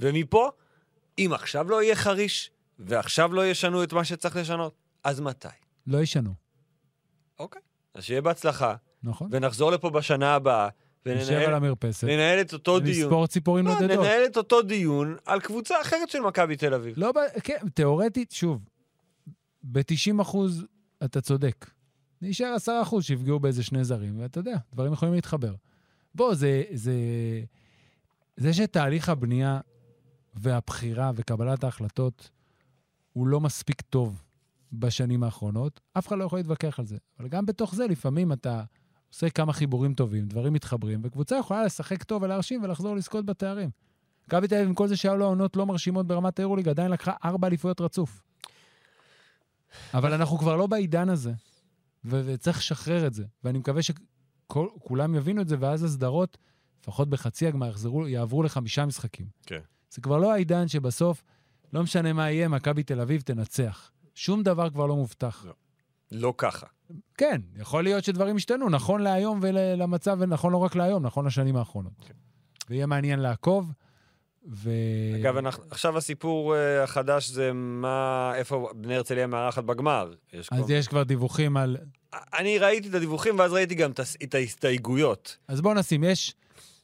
ומפה, אם עכשיו לא יהיה חריש, ועכשיו לא ישנו את מה שצריך לשנות, אז מתי? לא ישנו, אוקיי. אז שיהיה בהצלחה, נכון? ונחזור לפה בשנה הבאה, נשב על המרפסת, ננהל את אותו דיון. ונספור ציפורים לא, נודדות. ננהל את אותו דיון על קבוצה אחרת של מכבי תל אביב. לא, כן, תיאורטית, שוב, ב-90 אחוז אתה צודק. נשאר 10 אחוז שיפגעו באיזה שני זרים, ואתה יודע, דברים יכולים להתחבר. בוא, זה, זה, זה שתהליך הבנייה והבחירה וקבלת ההחלטות הוא לא מספיק טוב בשנים האחרונות, אף אחד לא יכול להתווכח על זה. אבל גם בתוך זה, לפעמים אתה עושה כמה חיבורים טובים, דברים מתחברים, וקבוצה יכולה לשחק טוב ולהרשים ולחזור לזכות בתארים. מכבי תל אביב, עם כל זה שהיו לו עונות לא מרשימות ברמת היורוליג, עדיין לקחה ארבע אליפויות רצוף. אבל אנחנו כבר לא בעידן הזה, וצריך לשחרר את זה. ואני מקווה שכולם יבינו את זה, ואז הסדרות, לפחות בחצי הגמר, יחזרו, יעברו לחמישה משחקים. כן. זה כבר לא העידן שבסוף, לא משנה מה יהיה, מכבי תל אביב תנצח. שום דבר כבר לא מובטח. לא. לא ככה. כן, יכול להיות שדברים השתנו, נכון להיום ולמצב, ונכון לא רק להיום, נכון לשנים האחרונות. כן. ויהיה מעניין לעקוב. ו... אגב, אנחנו, עכשיו הסיפור uh, החדש זה מה, איפה בני הרצליה מארחת בגמר. יש אז כבר... יש כבר דיווחים על... אני ראיתי את הדיווחים, ואז ראיתי גם את הס- את ההסתייגויות. אז בואו נשים, יש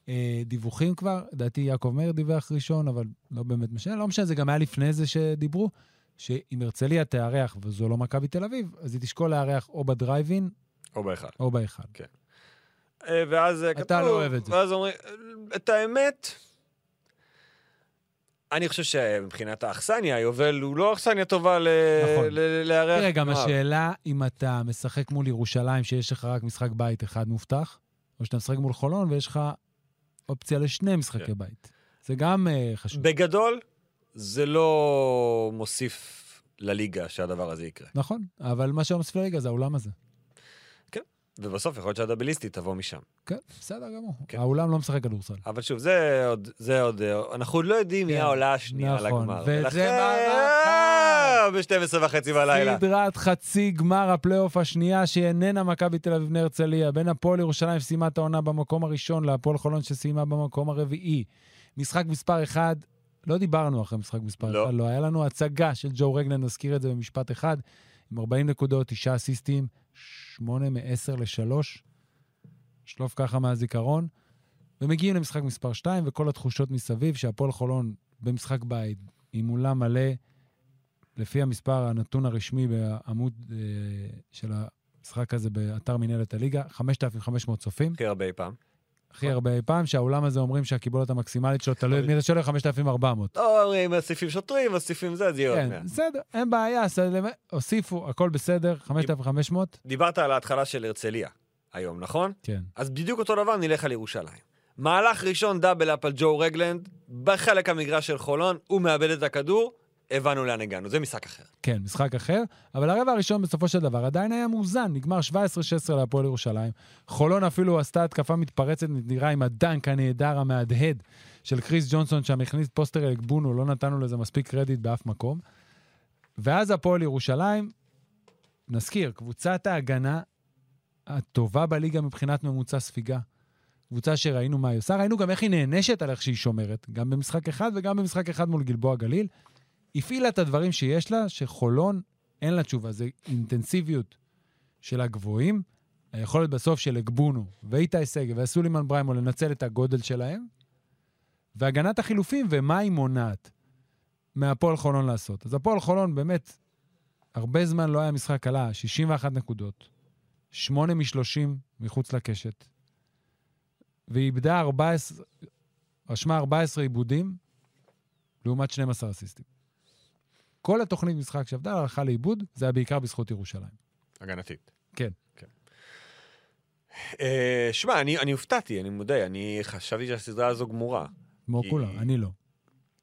אה, דיווחים כבר, לדעתי יעקב מאיר דיווח ראשון, אבל לא באמת משנה, לא משנה, זה גם היה לפני זה שדיברו, שאם הרצליה תארח, וזו לא מכבי תל אביב, אז היא תשקול לארח או בדרייבין או באחד. או בהיכל. אה, ואז אה, אתה כתוב, לא אוהב את זה. ואז אומרים, אה, את האמת, אני חושב שמבחינת האכסניה, יובל הוא לא אכסניה טובה ל- נכון. ל- לארח. תראה, גם. השאלה אם אתה משחק מול ירושלים, שיש לך רק משחק בית אחד מובטח, או שאתה משחק מול חולון ויש לך אופציה לשני משחקי כן. בית. זה גם אה, חשוב. בגדול, זה לא מוסיף לליגה שהדבר הזה יקרה. נכון, אבל מה שמוסיף לליגה זה האולם הזה. ובסוף יכול להיות שהדאבליסטית תבוא משם. כן, בסדר גמור. כן. האולם לא משחק כדורסל. אבל שוב, זה עוד, זה עוד, אנחנו עוד לא יודעים מי כן, העולה השנייה נכון, לגמר. וזה מערכה. ב-12 וחצי בלילה. סדרת חצי גמר הפלייאוף השנייה, שהיא איננה מכבי תל אביב בני הרצליה, בין הפועל ירושלים שסיימה את העונה במקום הראשון להפועל חולון שסיימה במקום הרביעי. משחק מספר אחד, לא דיברנו אחרי משחק מספר לא. אחד, לא. היה לנו הצגה של ג'ו רגלן, נזכיר את זה במשפט אחד, עם 40 נקודות, 9 אסיסטים, 8 מ-10 ל-3, שלוף ככה מהזיכרון, ומגיעים למשחק מספר 2, וכל התחושות מסביב שהפועל חולון במשחק בית, עם אולם מלא, לפי המספר, הנתון הרשמי בעמוד אה, של המשחק הזה באתר מנהלת הליגה, 5,500 צופים, הכי הרבה אי פעם. הכי הרבה אי פעם, שהאולם הזה אומרים שהקיבולת המקסימלית שלו, תלוי מי אתה שואל, 5,400. לא אומרים, מוסיפים שוטרים, מוסיפים זה, אז יהיה עוד כן, 100. בסדר, אין בעיה, הוסיפו, הכל בסדר, 5,500, דיברת על ההתחלה של הרצליה היום, נכון? כן. אז בדיוק אותו דבר נלך על ירושלים. מהלך ראשון דאבל אפ על ג'ו רגלנד, בחלק המגרש של חולון, הוא מאבד את הכדור, הבנו לאן הגענו, זה משחק אחר. כן, משחק אחר, אבל הרבע הראשון בסופו של דבר עדיין היה מאוזן, נגמר 17-16 להפועל ירושלים. חולון אפילו עשתה התקפה מתפרצת נדירה עם הדנק הנהדר המהדהד של קריס ג'ונסון, שם הכניס פוסטר אל-גבונו, לא נתנו לזה מספיק קרדיט באף מקום. ואז הפועל ירושלים, נזכיר, קבוצת ההגנה הטובה בליגה מבחינת ממוצע ספיגה. קבוצה שראינו מה היא עושה, ראינו גם איך היא נענשת על איך שהיא שומרת, גם במשחק אחד וגם במשחק אחד מול גלבוע גליל. הפעילה את הדברים שיש לה, שחולון אין לה תשובה. זה אינטנסיביות של הגבוהים, היכולת בסוף של אגבונו ואיתי שגב וסולימן בריימו לנצל את הגודל שלהם, והגנת החילופים ומה היא מונעת מהפועל חולון לעשות. אז הפועל חולון באמת, הרבה זמן לא היה משחק קלה, 61 נקודות, 8 מ-30 מחוץ לקשת, והיא איבדה 14, רשמה 14 עיבודים, לעומת 12 אסיסטים. כל התוכנית משחק שעבדה הלכה לאיבוד, זה היה בעיקר בזכות ירושלים. הגנתית. כן. אה, שמע, אני, אני הופתעתי, אני מודה, אני חשבתי שהסדרה הזו גמורה. כמו כי- כולם, אני לא.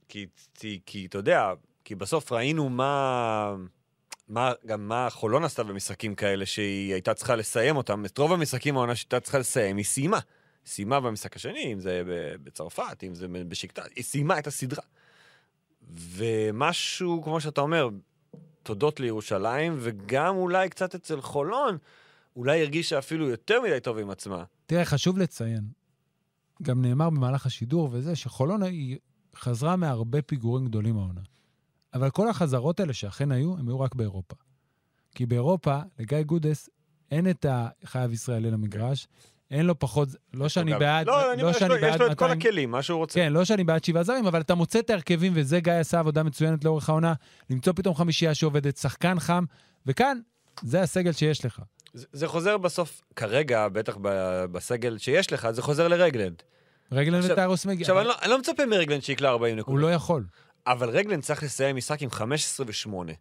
כי, כי, כי אתה יודע, כי בסוף ראינו מה, מה, גם מה חולון עשתה במשחקים כאלה, שהיא הייתה צריכה לסיים אותם. את רוב המשחקים העונה שהייתה צריכה לסיים, היא סיימה. סיימה במשחק השני, אם זה בצרפת, אם זה בשקטה, היא סיימה את הסדרה. ומשהו, כמו שאתה אומר, תודות לירושלים, וגם אולי קצת אצל חולון, אולי הרגישה אפילו יותר מדי טוב עם עצמה. תראה, חשוב לציין, גם נאמר במהלך השידור וזה, שחולון היא חזרה מהרבה פיגורים גדולים העונה. אבל כל החזרות האלה שאכן היו, הם היו רק באירופה. כי באירופה, לגיא גודס, אין את החייב ישראלי למגרש, אין לו פחות, לא שאני בעד, לא, יש שאני לו- יש בעד לו את כל 200 הכלים, מה שהוא רוצה. כן, לא שאני בעד שבעה זרים, אבל אתה מוצא את ההרכבים, וזה גיא עשה עבודה מצוינת לאורך העונה, למצוא פתאום חמישייה שעובדת, שחקן חם, וכאן, זה הסגל שיש לך. זה, זה חוזר בסוף, כרגע, בטח ב- בסגל שיש לך, זה חוזר לרגלנד. עכשיו- וטיירוס מגיע. עכשיו, אני לא, אני לא מצפה מרגלנד שיקלע 40 נקודות, הוא לא יכול. אבל רגלנד צריך לסיים משחק עם 15 ו-8.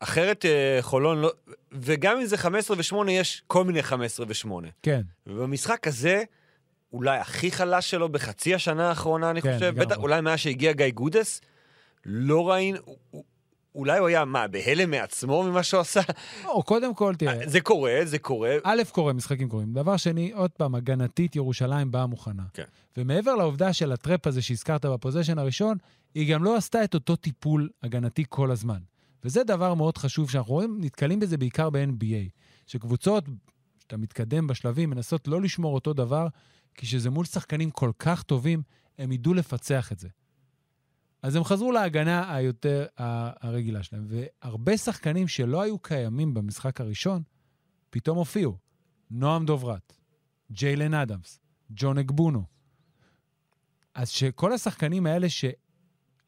אחרת אה, חולון לא... וגם אם זה 15 ו-8, יש כל מיני 15 ו-8. כן. ובמשחק הזה, אולי הכי חלש שלו בחצי השנה האחרונה, אני כן, חושב. בטח אולי מאז שהגיע גיא גודס, לא ראינו... אולי הוא היה, מה, בהלם מעצמו ממה שהוא עשה? או, קודם כל, תראה, זה קורה, זה קורה. א', קורה, משחקים קורים. דבר שני, עוד פעם, הגנתית ירושלים באה מוכנה. כן. ומעבר לעובדה של ה trap הזה שהזכרת ב possession הראשון, היא גם לא עשתה את אותו טיפול הגנתי כל הזמן. וזה דבר מאוד חשוב, שאנחנו רואים, נתקלים בזה בעיקר ב-NBA, שקבוצות, כשאתה מתקדם בשלבים, מנסות לא לשמור אותו דבר, כי כשזה מול שחקנים כל כך טובים, הם ידעו לפצח את זה. אז הם חזרו להגנה היותר הרגילה שלהם, והרבה שחקנים שלא היו קיימים במשחק הראשון, פתאום הופיעו. נועם דוברת, ג'יילן אדמס, ג'ון אגבונו. אז שכל השחקנים האלה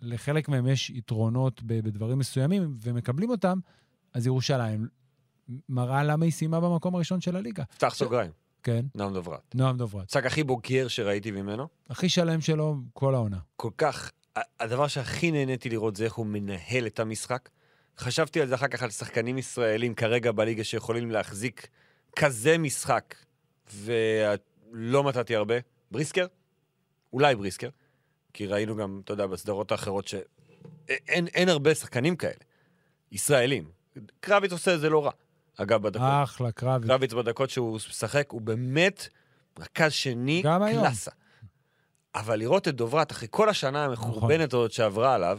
שלחלק מהם יש יתרונות בדברים מסוימים ומקבלים אותם, אז ירושלים מראה למה היא סיימה במקום הראשון של הליגה. פתח סוגריים, כן, נועם דוברת. נועם דוברת. המשחק הכי בוגר שראיתי ממנו. הכי שלם שלו כל העונה. כל כך, הדבר שהכי נהניתי לראות זה איך הוא מנהל את המשחק. חשבתי על זה אחר כך על שחקנים ישראלים כרגע בליגה שיכולים להחזיק כזה משחק, ולא מצאתי הרבה. בריסקר? אולי בריסקר, כי ראינו גם, אתה יודע, בסדרות האחרות שאין אין הרבה שחקנים כאלה, ישראלים. קרביץ עושה את זה לא רע. אגב, בדקות, אחלה, קרבי. קרביץ בדקות שהוא משחק, הוא באמת רכז שני גם היום. קלאסה. אבל לראות את דוברת, אחרי כל השנה המחורבנת הזאת שעברה עליו,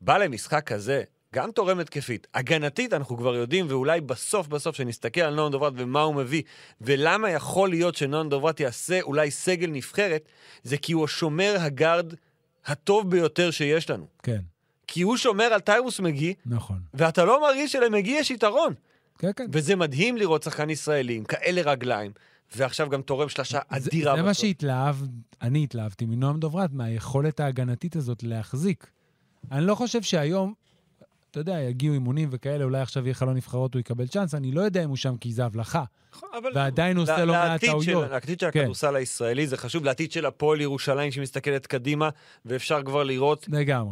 בא למשחק כזה, גם תורם התקפית. הגנתית אנחנו כבר יודעים, ואולי בסוף בסוף, שנסתכל על נועם דוברת ומה הוא מביא, ולמה יכול להיות שנועם דוברת יעשה אולי סגל נבחרת, זה כי הוא השומר הגארד הטוב ביותר שיש לנו. כן, כי הוא שומר על טיירוס מגי, נכון. ואתה לא מרגיש שלמגי יש יתרון. כן, כן. וזה מדהים לראות שחקן ישראלי עם כאלה רגליים, ועכשיו גם תורם שלושה זה- אדירה. זה מה בסוף. שהתלהב, אני התלהבתי מנועם דוברת, מהיכולת ההגנתית הזאת להחזיק. אני לא חושב שהיום, אתה יודע, יגיעו אימונים וכאלה, אולי עכשיו יהיה חלון נבחרות, הוא יקבל צ'אנס, אני לא יודע אם הוא שם כי זה הבלחה. נכון, ועדיין הוא עושה לא מעט טעויות. לעתיד של כן. הכדורסל הישראלי זה חשוב, לעתיד של הפועל ירושלים שמסתכלת קדימה, ואפשר כבר לראות.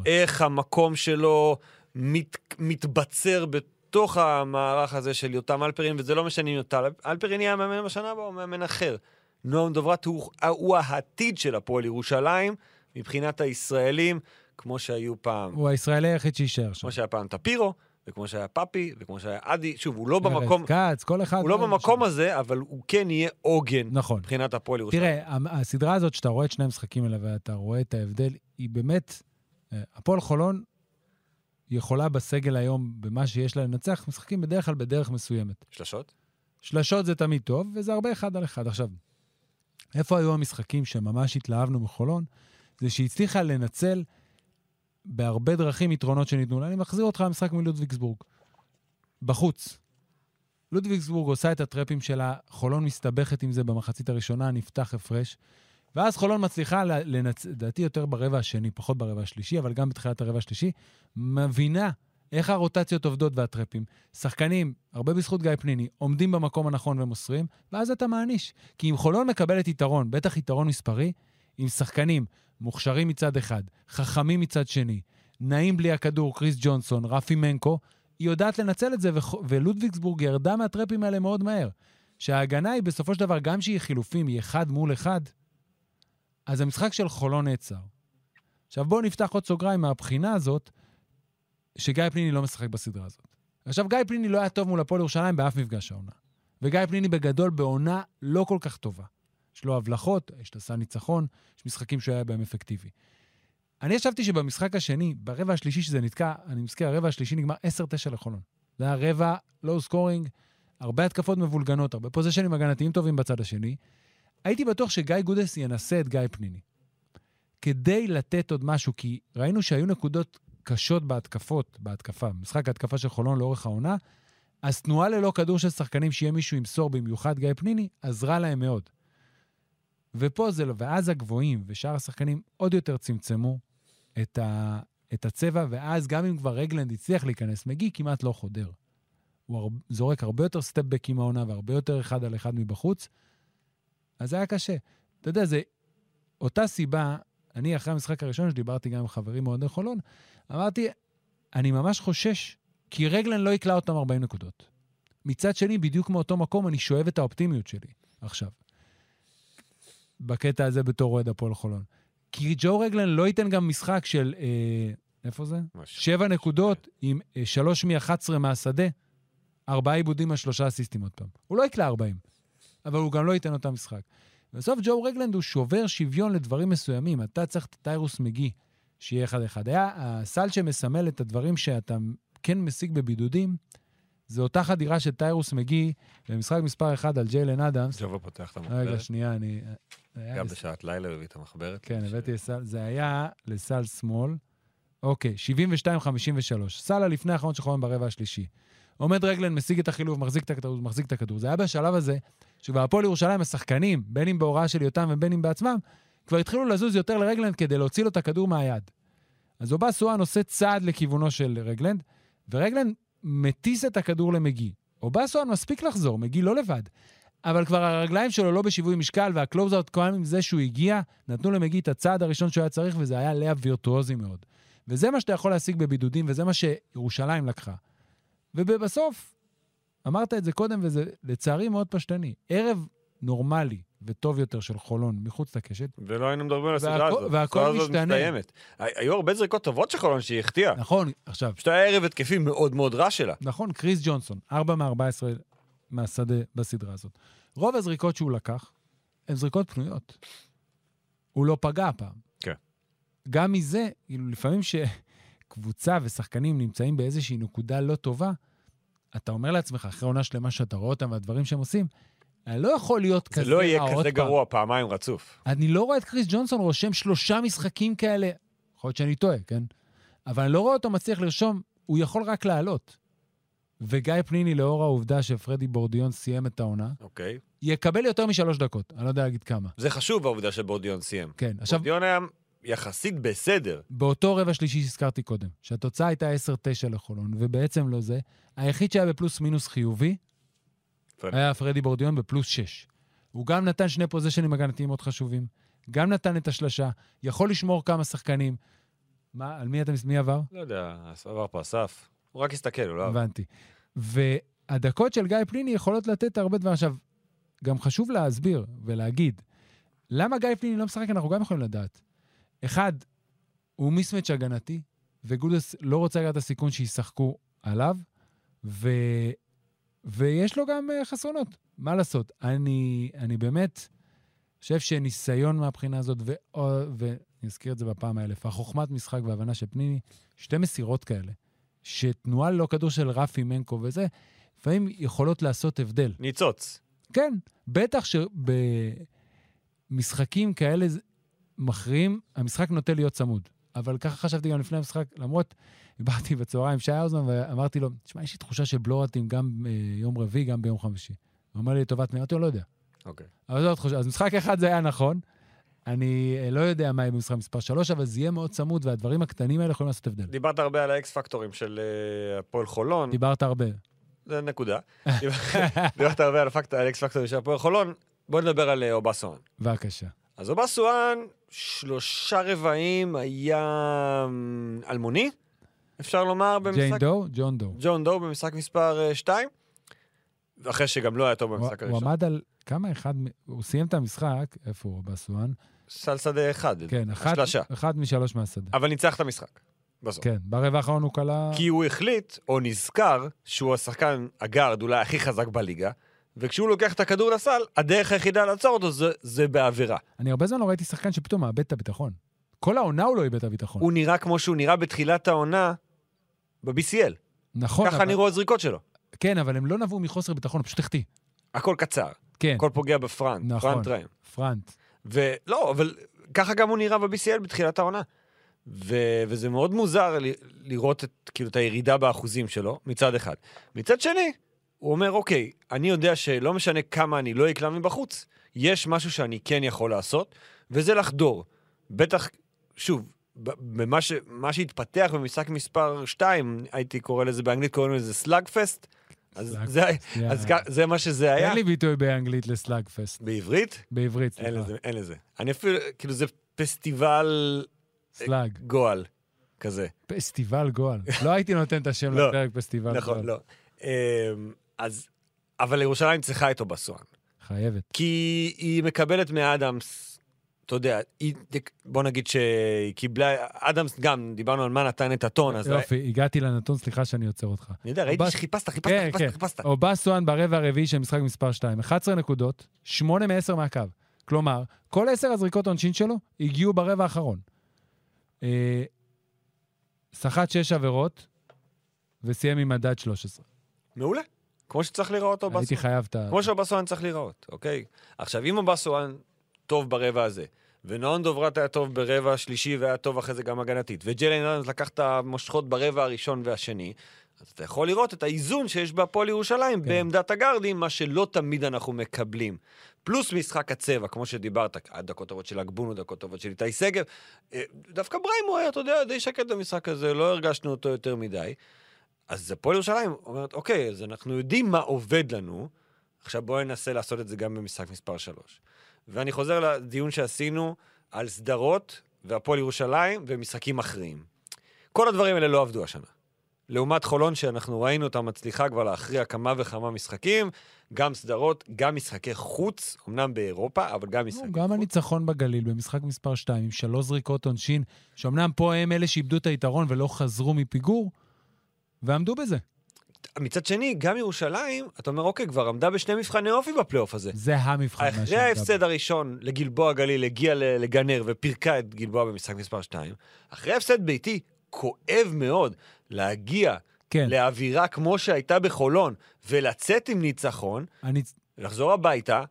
איך המקום שלו מת, מתבצר בתוך המערך הזה של יותם אלפרין, וזה לא משנה אם יותם אלפרין יהיה המאמן בשנה הבאה או מאמן אחר. נועם דוברת הוא, הוא העתיד של הפועל ירושלים מבחינת הישראלים, כמו שהיו פעם. הוא הישראלי היחיד שיישאר שם. כמו שהיה פעם טפירו, וכמו שהיה פאפי, וכמו שהיה אדי. שוב, הוא לא במקום, כץ, כל אחד... הוא לא במקום שם. הזה, אבל הוא כן יהיה עוגן נכון. מבחינת הפועל ירושלים. תראה, הסדרה הזאת, שאתה רואה את שני המשחקים האלה ואתה רואה את ההבדל, היא באמת... אה, הפועל חולון יכולה בסגל היום, במה שיש לה לנצח, משחקים בדרך כלל בדרך מסוימת. שלשות? שלשות זה תמיד טוב, וזה הרבה אחד על אחד. עכשיו, איפה היו המשחקים שממש התלהבנו מחולון? זה שהיא הצליחה לנצל בהרבה דרכים יתרונות שניתנו לה. אני מחזיר אותך למשחק מלודוויגסבורג. בחוץ. לודוויגסבורג עושה את הטרפים שלה, חולון מסתבכת עם זה במחצית הראשונה, נפתח הפרש. ואז חולון מצליחה לנצל, לדעתי יותר ברבע השני, פחות ברבע השלישי, אבל גם בתחילת הרבע השלישי, מבינה איך הרוטציות עובדות והטרפים. שחקנים, הרבה בזכות גיא פניני, עומדים במקום הנכון ומוסרים, ואז אתה מעניש. כי אם חולון מקבלת יתרון, בטח יתרון מספרי, עם שחקנים מוכשרים מצד אחד, חכמים מצד שני, נעים בלי הכדור, קריס ג'ונסון, רפי מנקו, היא יודעת לנצל את זה, וח... ולודוויגסבורג ירדה מהטרפים האלה מאוד מהר. שההגנה היא בסופו של דבר, גם שהיא חילופים, היא אחד מול אחד, אז המשחק של חולון נעצר. עכשיו בואו נפתח עוד סוגריים מהבחינה הזאת, שגיא פניני לא משחק בסדרה הזאת. עכשיו, גיא פניני לא היה טוב מול הפועל ירושלים באף מפגש העונה. וגיא פניני בגדול בעונה לא כל כך טובה. יש לו הבלחות, יש לו ניצחון, יש משחקים שהוא היה בהם אפקטיבי. אני חשבתי שבמשחק השני, ברבע השלישי שזה נתקע, אני מזכיר, הרבע השלישי נגמר 10-9 לחולון. זה היה רבע low scoring, הרבה התקפות מבולגנות, הרבה פוזיישנים הגנתיים טובים בצד השני. הייתי בטוח שגיא גודס ינסה את גיא פניני. כדי לתת עוד משהו, כי ראינו שהיו נקודות קשות בהתקפות, בהתקפה, משחק ההתקפה של חולון לאורך העונה, אז תנועה ללא כדור של שחקנים, שיהיה מישהו ימסור, במיוחד גיא פניני, עזרה להם מאוד. ופה זה לא, ואז הגבוהים ושאר השחקנים עוד יותר צמצמו את, ה, את הצבע, ואז גם אם כבר רגלנד הצליח להיכנס, מגי כמעט לא חודר. הוא הר, זורק הרבה יותר סטפבק עם העונה והרבה יותר אחד על אחד מבחוץ, אז זה היה קשה. אתה יודע, זה אותה סיבה, אני אחרי המשחק הראשון שדיברתי גם עם חברים מאוהדי חולון, אמרתי, אני ממש חושש, כי רגלן לא יקלע אותם 40 נקודות. מצד שני, בדיוק מאותו מקום, אני שואב את האופטימיות שלי עכשיו. בקטע הזה בתור אוהד הפועל חולון. כי ג'ו רגלן לא ייתן גם משחק של, אה, איפה זה? משהו. שבע נקודות עם אה, שלוש מ-11 מהשדה, ארבעה עיבודים על שלושה אסיסטים עוד פעם. הוא לא יקלע 40, אבל הוא גם לא ייתן אותם משחק. בסוף ג'ו רגלנד הוא שובר שוויון לדברים מסוימים. אתה צריך את טיירוס מגי, שיהיה אחד-אחד. היה הסל שמסמל את הדברים שאתה כן משיג בבידודים, זה אותה חדירה של טיירוס מגי במשחק מספר 1 על ג'יילן אדמס. ג'ובה פותח את רגע, המחברת. שנייה, אני... גם בשעת לילה הביא את המחברת. כן, הבאתי לסל, זה היה לסל שמאל. אוקיי, 72-53. סל הלפני האחרון של חולון ברבע השלישי. עומד רגלן, משיג את החילוף, מחזיק את הכדור, מחזיק את הכדור. זה היה בשלב הזה, שכבר הפועל ירושלים, השחקנים, בין אם בהוראה של יותם ובין אם בעצמם, כבר התחילו לזוז יותר לרגלנד כדי להוציא לו את הכדור מהיד. אז אובה סואן עושה צעד לכיוונו של רגלנד, ורגלנד מטיס את הכדור למגי. אובה סואן מספיק לחזור, מגי לא לבד. אבל כבר הרגליים שלו לא בשיווי משקל, והקלוזאוט, כבר עם זה שהוא הגיע, נתנו למגי את הצעד הראשון שהוא היה צריך, וזה היה לאה וירטואוזי מאוד. וזה מה שאתה יכול להשיג בבידודים, וזה מה שירושלים לקחה. ובסוף, אמרת את זה קודם, וזה לצערי מאוד פשטני. ערב נורמלי וטוב יותר של חולון מחוץ לקשת, ולא היינו מדברים על הסדרה הזאת. והכל הסדרה הזאת משתנה. מסתיימת. היו הרבה זריקות טובות של חולון שהיא החטיאה. נכון, עכשיו, פשוט היה ערב התקפי מאוד מאוד רע שלה. נכון, קריס ג'ונסון, 4 מ-14 מהשדה בסדרה הזאת. רוב הזריקות שהוא לקח הן זריקות פנויות. הוא לא פגע הפעם. כן. גם מזה, כאילו, לפעמים שקבוצה ושחקנים נמצאים באיזושהי נקודה לא טובה, אתה אומר לעצמך, אחרי עונה שלמה שאתה רואה אותם והדברים שהם עושים, אני לא יכול להיות זה כזה לא יהיה כזה. גרוע פעמיים רצוף. אני לא רואה את קריס ג'ונסון רושם שלושה משחקים כאלה, יכול להיות שאני טועה, כן? אבל אני לא רואה אותו מצליח לרשום, הוא יכול רק לעלות. וגיא פניני, לאור העובדה שפרדי בורדיון סיים את העונה, אוקיי. יקבל יותר משלוש דקות, אני לא יודע להגיד כמה. זה חשוב העובדה שבורדיון סיים. כן, עכשיו, בורדיון היה יחסית בסדר. באותו רבע שלישי שהזכרתי קודם, שהתוצאה הייתה 10-9 לחולון, ובעצם לא זה, היחיד שהיה בפלוס מינוס חיובי, פרדי. היה פרדי בורדיון בפלוס 6. הוא גם נתן שני פוזיישנים הגנתיים מאוד חשובים, גם נתן את השלשה, יכול לשמור כמה שחקנים. מה, על מי אתה, מי עבר? לא יודע, עבר פה אסף. הוא רק הסתכל, הוא לא... עבר. הבנתי. והדקות של גיא פניני יכולות לתת הרבה דברים. עכשיו, גם חשוב להסביר ולהגיד, למה גיא פניני לא משחק, אנחנו גם יכולים לדעת. אחד, הוא מיסמץ' הגנתי, וגודס לא רוצה לקחת את הסיכון שישחקו עליו, ו... ויש לו גם uh, חסרונות. מה לעשות? אני, אני באמת חושב שניסיון מהבחינה הזאת. ואני אזכיר את זה בפעם האלף, החוכמת משחק והבנה של פניני, שתי מסירות כאלה, שתנועה ללא כדור של רפי מנקו וזה, לפעמים יכולות לעשות הבדל. ניצוץ. כן, בטח שבמשחקים כאלה מכריעים, המשחק נוטה להיות צמוד. אבל ככה חשבתי גם לפני המשחק, למרות, דיברתי בצהריים עם שי האוזמן ואמרתי לו, תשמע, יש לי תחושה של בלורטים גם ביום רביעי, גם ביום חמישי. הוא אומר לי, לטובת מי? אמרתי לו, לא יודע. אוקיי. אבל זו התחושה. אז משחק אחד זה היה נכון. אני אה, לא יודע מה יהיה במשחק מספר 3, אבל זה יהיה מאוד צמוד, והדברים הקטנים האלה יכולים לעשות הבדל. דיברת הרבה על האקס פקטורים של אה, הפועל חולון, דיברת הרבה. זה נקודה. דיברת הרבה על האקס פקטורים של הפועל חולון, בוא נדבר על אה, אובסון. בבקשה. אז אובסואן, שלושה רבעים היה אמ, אלמוני, אפשר לומר, ג'יין במשחק... דו, ג'ון דו. ג'ון דו במשחק מספר 2, אחרי שגם לא היה טוב הוא במשחק הוא הראשון. עמד על כמה אחד, הוא סיים את המשחק, איפה הוא בסואן? סל שדה אחד, כן, אחד. אחד משלוש מהשדה. אבל ניצח את המשחק, בסוף. כן, ברבע האחרון הוא כלה... כי הוא החליט, או נזכר, שהוא השחקן הגארד אולי הכי חזק בליגה, וכשהוא לוקח את הכדור לסל, הדרך היחידה לעצור אותו זה, זה בעבירה. אני הרבה זמן לא ראיתי שחקן שפתאום מאבד את הביטחון. כל העונה הוא לא איבד את הביטחון. הוא נראה כמו שהוא נראה בתחילת העונה ב-BCL. נכון, ככה אבל... נראו הזריקות שלו. כן, אבל הם לא נבעו מחוסר ביטחון, פשוט החטיא. הכל קצר, כן, הכל פוגע בפרנט, נכון. פרנט ריים. פרנט. ולא, אבל ככה גם הוא נראה ב-BCL בתחילת העונה. ו... וזה מאוד מוזר ל... לראות את, כאילו, את הירידה באחוזים שלו, מצד אחד. מצד שני, הוא אומר, אוקיי, אני יודע שלא משנה כמה אני לא אקלע מבחוץ, יש משהו שאני כן יכול לעשות, וזה לחדור. בטח, שוב, במה ש... מה שהתפתח במשחק מספר 2, הייתי קורא לזה באנגלית, קוראים לזה slugfest. אז, זה... יאללה. אז זה מה שזה היה. אין לי ביטוי באנגלית ל slugfest. בעברית? בעברית, אין סליחה. לזה, אין לזה. אני אפילו, כאילו זה פסטיבל slug. גועל כזה. פסטיבל גועל. לא הייתי נותן את השם לא. לפרק פסטיבל נכון, גועל. לא. אמ, אז, אבל ירושלים צריכה את אובסואן. חייבת. כי היא מקבלת מאדמס אתה יודע, היא, בוא נגיד שהיא קיבלה, אדמס גם, דיברנו על מה נתן את הטון, אז... יופי, הגעתי לנתון, סליחה שאני עוצר אותך. אני יודע, ראיתי שחיפשת, חיפשת, כן, חיפשת, כן. חיפשת. אובסואן ברבע הרביעי של משחק מספר 2, 11 נקודות, 8 מ-10 מהקו. כלומר, כל 10 הזריקות עונשין שלו הגיעו ברבע האחרון. אה, סחט 6 עבירות וסיים עם מדד 13. מעולה. כמו שצריך הייתי אובסואן. חייב את ה... כמו שאובסואן צריך לראות, אוקיי? עכשיו, אם אובסואן טוב ברבע הזה, ונאון דוברת היה טוב ברבע השלישי והיה טוב אחרי זה גם הגנתית, וג'לן אדמס לקח את המושכות ברבע הראשון והשני, אז אתה יכול לראות את האיזון שיש בהפועל ירושלים כן. בעמדת הגארדים, מה שלא תמיד אנחנו מקבלים. פלוס משחק הצבע, כמו שדיברת, דקות טובות של אגבונו, דקות טובות של איתי שגב. אה, דווקא בריימו היה, אתה יודע, די שקט במשחק הזה, לא הרגשנו אותו יותר מדי. אז הפועל ירושלים אומרת, אוקיי, אז אנחנו יודעים מה עובד לנו, עכשיו בואו ננסה לעשות את זה גם במשחק מספר 3. ואני חוזר לדיון שעשינו על סדרות והפועל ירושלים ומשחקים מכריעים. כל הדברים האלה לא עבדו השנה. לעומת חולון שאנחנו ראינו אותה מצליחה כבר להכריע כמה וכמה משחקים, גם סדרות, גם משחקי חוץ, אמנם באירופה, אבל גם משחקי נו, גם חוץ. הניצחון בגליל במשחק מספר 2 עם שלוש זריקות עונשין, שאומנם פה הם אלה שאיבדו את היתרון ולא חזרו מפיגור, ועמדו בזה. מצד שני, גם ירושלים, אתה אומר, אוקיי, כבר עמדה בשני מבחני אופי בפלייאוף הזה. זה המבחן. אחרי ההפסד הראשון לגלבוע גליל, הגיע לגנר ופירקה את גלבוע במשחק מספר 2. אחרי הפסד ביתי, כואב מאוד להגיע כן, לאווירה כמו שהייתה בחולון, ולצאת עם ניצחון, אני, לחזור הביתה,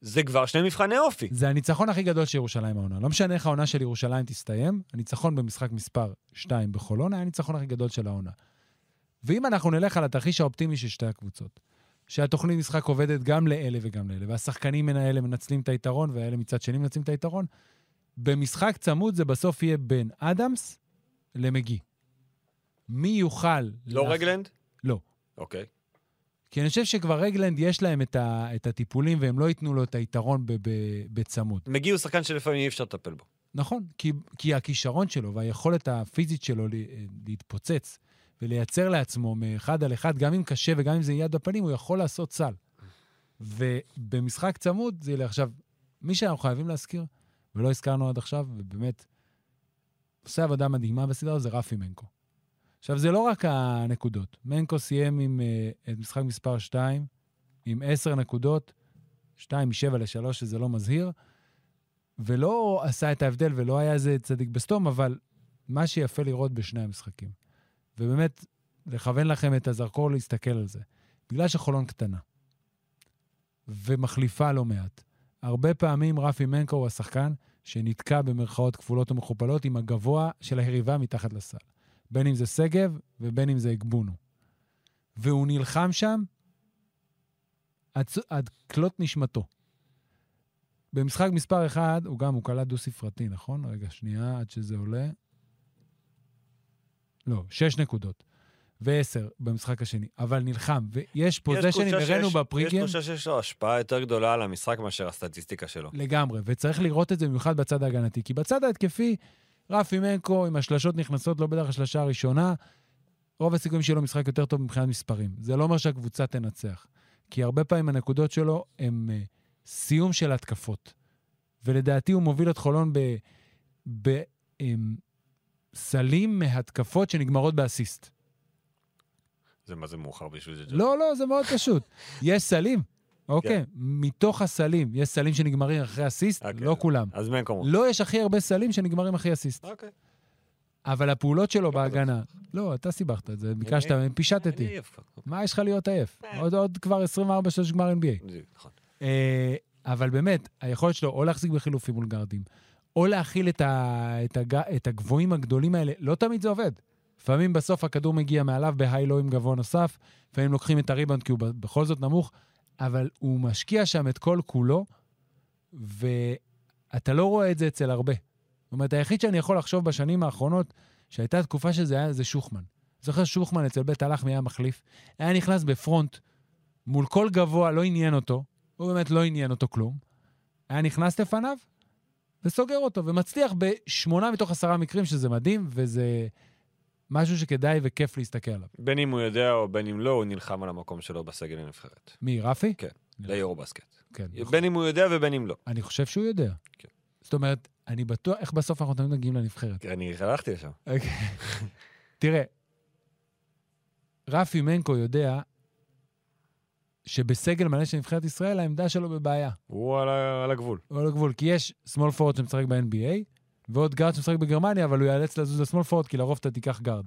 זה כבר שני מבחני אופי. זה הניצחון הכי גדול של ירושלים העונה. לא משנה איך העונה של ירושלים תסתיים, הניצחון במשחק מספר 2 בחולון היה הניצחון הכי גדול של העונה. ואם אנחנו נלך על התרחיש האופטימי של שתי הקבוצות, שהתוכנית משחק עובדת גם לאלה וגם לאלה, והשחקנים האלה מנצלים את היתרון, והאלה מצד שני מנצלים את היתרון, במשחק צמוד זה בסוף יהיה בין אדמס למגי. מי יוכל... לא להח- רגלנד? לא. אוקיי. כי אני חושב שכבר רגלנד יש להם את, ה, את הטיפולים, והם לא ייתנו לו את היתרון ב, ב, בצמוד. מגיע הוא שחקן שלפעמים אי אפשר לטפל בו. נכון, כי, כי הכישרון שלו והיכולת הפיזית שלו ל- להתפוצץ ולייצר לעצמו מאחד על אחד, גם אם קשה וגם אם זה יד בפנים, הוא יכול לעשות סל. ובמשחק צמוד זה ילך. עכשיו, מי שאנחנו חייבים להזכיר, ולא הזכרנו עד עכשיו, ובאמת עושה עבודה מדהימה בסדרה, הזו, זה רפי מנקו. עכשיו, זה לא רק הנקודות. מנקו סיים עם uh, את משחק מספר 2, עם 10 נקודות, 2 מ-7 ל-3, שזה לא מזהיר, ולא עשה את ההבדל ולא היה איזה צדיק בסתום, אבל מה שיפה לראות בשני המשחקים. ובאמת, לכוון לכם את הזרקור להסתכל על זה. בגלל שחולון קטנה, ומחליפה לא מעט, הרבה פעמים רפי מנקו הוא השחקן שנתקע במרכאות כפולות ומכופלות עם הגבוה של היריבה מתחת לסל. בין אם זה שגב ובין אם זה הגבונו. והוא נלחם שם עד, עד כלות נשמתו. במשחק מספר 1, הוא גם, הוא קלט דו-ספרתי, נכון? רגע, שנייה, עד שזה עולה. לא, שש נקודות. ועשר במשחק השני, אבל נלחם. ויש תחושה הראינו שיש- בפריגיים, יש תחושה שיש לו השפעה יותר גדולה על המשחק מאשר הסטטיסטיקה שלו. לגמרי, וצריך לראות את זה במיוחד בצד ההגנתי. כי בצד ההתקפי, רפי מנקו עם השלשות נכנסות לא בדרך השלשה הראשונה, רוב הסיכויים שיהיה לו משחק יותר טוב מבחינת מספרים. זה לא אומר שהקבוצה תנצח. כי הרבה פעמים הנקודות שלו הם uh, סיום של התקפות. ולדעתי הוא מוביל את חולון בסלים מהתקפות שנגמרות באסיסט. זה מה זה מאוחר בשביל זה. לא, לא, זה מאוד פשוט. יש סלים, אוקיי? כן. מתוך הסלים, יש סלים שנגמרים אחרי אסיסט, אוקיי. לא כולם. אז מנקו. לא יש הכי הרבה סלים שנגמרים אחרי אסיסט. אוקיי. אבל הפעולות שלו בהגנה... לא, אתה סיבכת את זה, ביקשת, פישטתי. מה יש לך להיות עייף? עוד- עוד כבר 24 שעות גמר NBA. נכון. אה, אבל באמת, היכולת שלו או להחזיק בחילופים מול גארדים, או להכיל את, ה, את, הג, את הגבוהים הגדולים האלה, לא תמיד זה עובד. לפעמים בסוף הכדור מגיע מעליו בהיי-לואים גבוה נוסף, לפעמים לוקחים את הריבאונד כי הוא בכל זאת נמוך, אבל הוא משקיע שם את כל כולו, ואתה לא רואה את זה אצל הרבה. זאת אומרת, היחיד שאני יכול לחשוב בשנים האחרונות, שהייתה תקופה שזה היה, זה שוחמן. זוכר שוחמן אצל בית הלחמי היה מחליף, היה נכנס בפרונט, מול כל גבוה, לא עניין אותו, הוא באמת לא עניין אותו כלום. היה נכנס לפניו וסוגר אותו, ומצליח בשמונה מתוך עשרה מקרים, שזה מדהים, וזה משהו שכדאי וכיף להסתכל עליו. בין אם הוא יודע או בין אם לא, הוא נלחם על המקום שלו בסגל הנבחרת. מי, רפי? כן. ליורו בסקט. כן. בין אם הוא יודע ובין אם לא. אני חושב שהוא יודע. זאת אומרת, אני בטוח, איך בסוף אנחנו תמיד מגיעים לנבחרת? אני הלכתי לשם. אוקיי. תראה, רפי מנקו יודע שבסגל מלא של נבחרת ישראל, העמדה שלו בבעיה. הוא על על הגבול. הוא על הגבול, כי יש small forward שמשחק ב-NBA, ועוד גארד שמשחק בגרמניה, אבל הוא ייאלץ לזוז ל small forward, כי לרוב אתה תיקח גארד.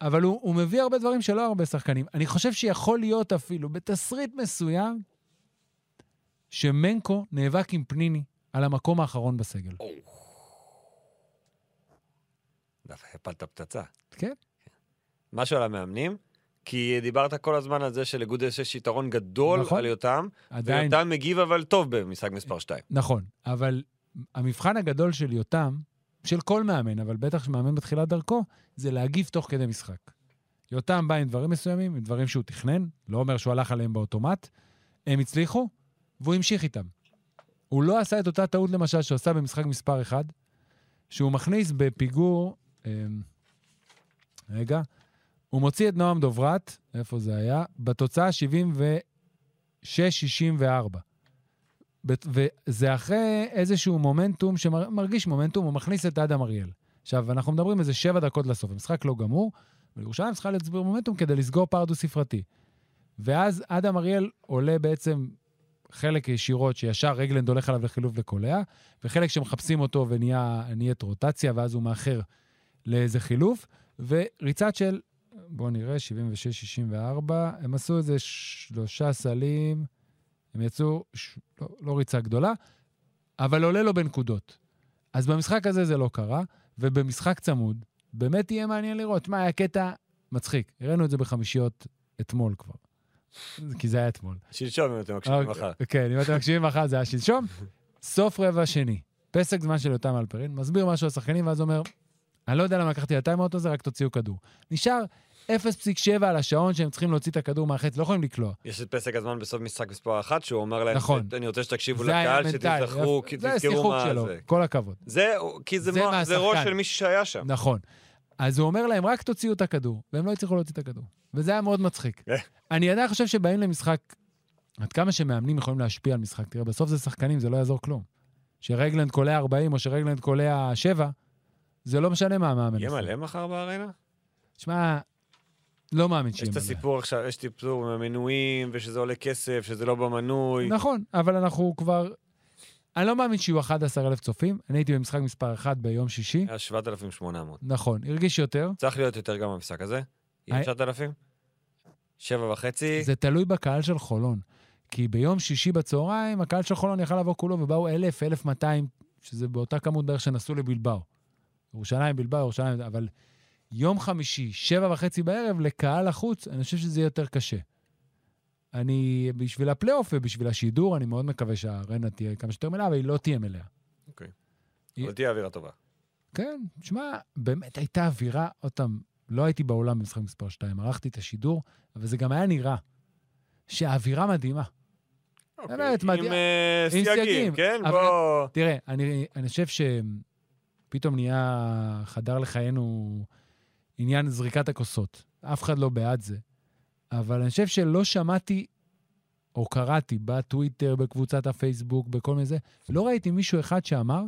אבל הוא, הוא מביא הרבה דברים שלא הרבה שחקנים. אני חושב שיכול להיות אפילו, בתסריט מסוים, שמנקו נאבק עם פניני על המקום האחרון בסגל. דווקא הפלת פצצה. כן? משהו על המאמנים, כי דיברת כל הזמן על זה שלגודס יש יתרון גדול נכון. על יותם, עדיין, ויותם מגיב אבל טוב במשחק מספר 2. נכון. אבל המבחן הגדול של יותם, של כל מאמן, אבל בטח של מאמן בתחילת דרכו, זה להגיב תוך כדי משחק. יותם בא עם דברים מסוימים, עם דברים שהוא תכנן, לא אומר שהוא הלך עליהם באוטומט, הם הצליחו, והוא המשיך איתם. הוא לא עשה את אותה טעות, למשל, שהוא עשה במשחק מספר 1, שהוא מכניס בפיגור, אה, רגע, הוא מוציא את נועם דוברת, איפה זה היה? בתוצאה 76-64. בת- וזה אחרי איזשהו מומנטום שמרגיש מומנטום, הוא מכניס את אדם אריאל. עכשיו, אנחנו מדברים איזה שבע דקות לסוף, המשחק לא גמור, וירושלים צריכה להצביר מומנטום כדי לסגור פער דו-ספרתי. ואז אדם אריאל עולה בעצם חלק ישירות שישר רגלנד הולך עליו לחילוף לקולע, וחלק שמחפשים אותו ונהיית רוטציה, ואז הוא מאחר לאיזה חילוף, וריצת של, בואו נראה, 76-64, הם עשו איזה שלושה סלים, הם יצאו, ש... לא, לא ריצה גדולה, אבל עולה לו בנקודות. אז במשחק הזה זה לא קרה, ובמשחק צמוד, באמת יהיה מעניין לראות. מה, היה קטע מצחיק. הראינו את זה בחמישיות אתמול כבר. כי זה היה אתמול. שלשום אם אתם מקשיבים אוקיי, מחר. כן, אם אתם מקשיבים מחר זה היה שלשום. סוף רבע שני. פסק זמן של יותם אלפרין, מסביר משהו לשחקנים, ואז אומר, אני לא יודע למה לקחתי את הטיימאוט הזה, רק תוציאו כדור. נשאר 0.7 על השעון שהם צריכים להוציא את הכדור מהחץ, לא יכולים לקלוע. יש את פסק הזמן בסוף משחק מספר אחת, שהוא אומר להם, נכון. אני רוצה שתקשיבו לקהל, שתזכרו, זה תזכרו מה שלו, זה. כל הכבוד. זה, כי זה זה מה-. זה ראש של מישהו שהיה שם. נכון. אז הוא אומר להם, רק תוציאו את הכדור, והם לא הצליחו להוציא את הכדור. וזה היה מאוד מצחיק. אה. אני עדיין חושב שבאים למשחק, עד כמה שמאמנים יכולים להשפיע על משחק, תראה, בסוף זה שחקנים, זה לא יעזור כלום. שרגלנד קולע 40 או שרגלנד קולע 7, זה לא משנה מה המאמן. יהיה. מלא מחר בארנה? שמע, לא מאמין יש שיהיה את מלא. הסיפור עכשיו, יש סיפור עם המנויים, ושזה עולה כסף, שזה לא במנוי. נכון, אבל אנחנו כבר... אני לא מאמין שיהיו 11,000 צופים. אני הייתי במשחק מספר 1 ביום שישי. היה 7,800. נכון, הרגיש יותר. צריך להיות יותר גם במשחק הזה? יהיה הי- 9,000? שבע וחצי? זה תלוי בקהל של חולון. כי ביום שישי בצהריים, הקהל של חולון יכל לבוא כולו, ובאו 1,000, 1,200, שזה באותה כמות בערך שנסעו לבלבאו. ירושלים, בלבאו, ירושלים, אבל יום חמישי, שבע וחצי בערב, לקהל החוץ, אני חושב שזה יהיה יותר קשה. אני, בשביל הפלייאוף ובשביל השידור, אני מאוד מקווה שהארנה תהיה כמה שיותר מלאה, אבל היא לא תהיה מלאה. אוקיי. היא- אבל תהיה אווירה טובה. כן, שמע, באמת הייתה אווירה, עוד פעם, לא הייתי באולם במשחק מספר 2, ערכתי את השידור, אבל זה גם היה נראה שהאווירה מדהימה. באמת, אוקיי. מדהים. עם אה, עם סייגים, סייגים, כן? אבל- בוא... תראה, אני, אני חושב שפתאום נהיה, חדר לחיינו עניין זריקת הכוסות. אף אחד לא בעד זה. אבל אני חושב שלא שמעתי או קראתי בטוויטר, בקבוצת הפייסבוק, בכל מיני זה, לא ראיתי מישהו אחד שאמר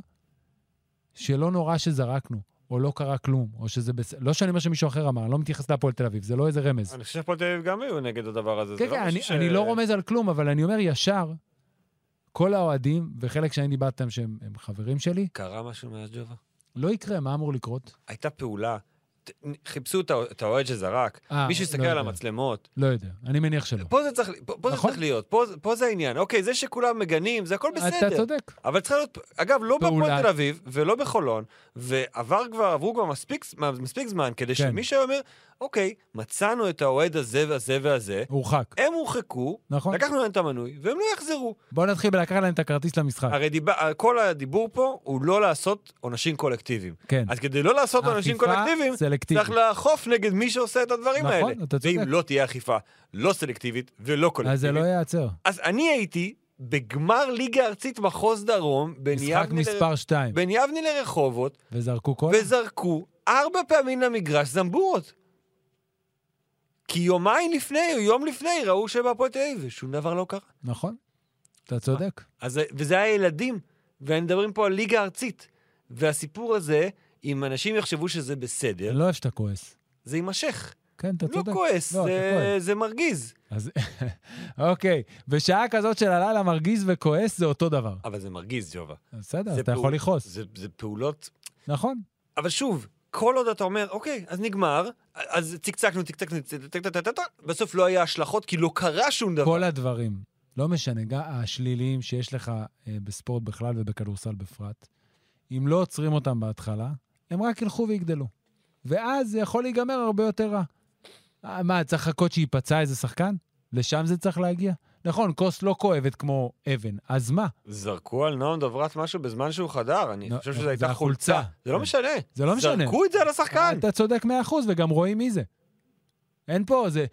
שלא נורא שזרקנו, או לא קרה כלום, או שזה בסדר. לא שאני אומר שמישהו אחר אמר, אני לא מתייחס להפועל תל אביב, זה לא איזה רמז. אני חושב שהפועל תל אביב גם היו נגד הדבר הזה. כן, זה לא כן, אני, ש- אני לא רומז על כלום, אבל אני אומר ישר, כל האוהדים, וחלק שאני דיברתם שהם הם חברים שלי, קרה משהו מאז ג'ובה? לא יקרה, מה אמור לקרות? הייתה פעולה, חיפשו את הא- את האוהד שזרק, אה, מישהו לא הסתכל על. המצלמות. לא יודע, אני מניח שלא. פה זה צריך, פה, זה נכון. צריך להיות, פה, זה העניין. אוקיי, זה שכולם מגנים, זה הכל בסדר. אתה צודק. אבל צריכה להיות, אגב, לא. בהפועל תל אביב ולא בחולון, ועבר כבר, עברו כבר מספיק, מספיק זמן כדי כן. שמי שאומר, אוקיי, מצאנו את האוהד הזה והזה והזה, הורחק. הם הורחקו, נכון. לקחנו להם את המנוי, והם לא יחזרו. בואו נתחיל בלקחת להם את הכרטיס למשחק. הרי דיבר, כל הדיבור פה הוא לא לעשות עונשים קולקטיביים. כן. אז כדי לא לעשות עונשים קולקטיביים, סלקטיבית. צריך לאכוף נגד מי שעושה את הדברים נכון, האלה. אתה צודק. ואם לא תהיה אכיפה לא סלקטיבית ולא קולקטיבית, אז זה לא ייעצר. אז אני הייתי בגמר ליגה ארצית מחוז דרום, בין יבני, מספר 2, בין יבני לרחובות, וזרקו כל... וזרקו ארבע פעמים למגרש זמבורות. כי יומיים לפני, או יום לפני, ראו שבהפועל תל אביב, ושום דבר לא קרה. נכון, אתה צודק. אז, זה- וזה היה ילדים. ומדברים פה על ליגה ארצית. והסיפור הזה, אם אנשים יחשבו שזה בסדר, לא שאתה כועס. זה יימשך. כן, אתה לא צודק. כועס, לא, זה-. זה מרגיז. אז אוקיי, בשעה כזאת של הלילה מרגיז וכועס זה אותו דבר. אבל זה מרגיז, ג'ובה. בסדר, אז אתה יכול פעול- לכעוס. זה, זה פעולות... נכון. אבל שוב, כל עוד אתה אומר, אוקיי, אז נגמר, אז צקצקנו, צקצקנו, צקצקנו, בסוף לא היה השלכות, כי לא קרה שום דבר. כל הדברים, לא משנה, גם השליליים שיש לך אה, בספורט בכלל ובכדורסל בפרט, אם לא עוצרים אותם בהתחלה, הם רק ילכו ויגדלו. ואז זה יכול להיגמר הרבה יותר רע. אה, מה, צריך לחכות שייפצע איזה שחקן? לשם זה צריך להגיע? נכון, כוס לא כואבת כמו אבן, אז מה? זרקו על נועם דוברת משהו בזמן שהוא חדר, אני לא, חושב זה שזו הייתה. חולצה. זה לא כן. משנה. זה לא משנה. זרקו את זה על השחקן. אתה צודק מאה אחוז, וגם רואים מי זה. אין פה, זה...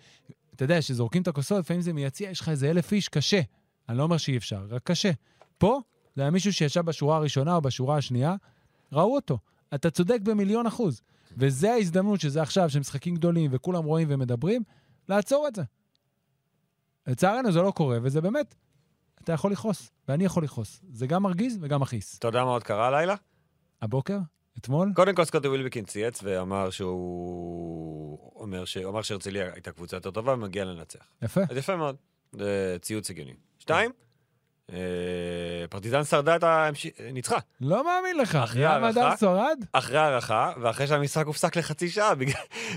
אתה יודע, כשזורקים את הכוסות, לפעמים זה מיציע, יש לך איזה אלף איש, קשה. אני לא אומר שאי אפשר, רק קשה. פה, זה היה מישהו שישב בשורה הראשונה או בשורה השנייה, ראו אותו. אתה צודק במיליון אחוז. וזה ההזדמנות שזה עכשיו, שמשחקים גדולים וכולם רואים ומדברים, לעצור את זה. לצערנו זה לא קורה, וזה באמת, אתה יכול לכעוס, ואני יכול לכעוס. זה גם מרגיז וגם מכעיס. אתה יודע מה עוד קרה הלילה? הבוקר? אתמול? קודם כל סקוטי ווילבקין צייץ ואמר שהוא... אומר ש... אמר שהרצליה הייתה קבוצה יותר טובה ומגיע לנצח. יפה. אז יפה מאוד. זה ציוץ הגיוני. שתיים, פרטיזן שרדה את ה... ניצחה. לא מאמין לך. אחרי? הדר שורד? אחרי הערכה, ואחרי שהמשחק הופסק לחצי שעה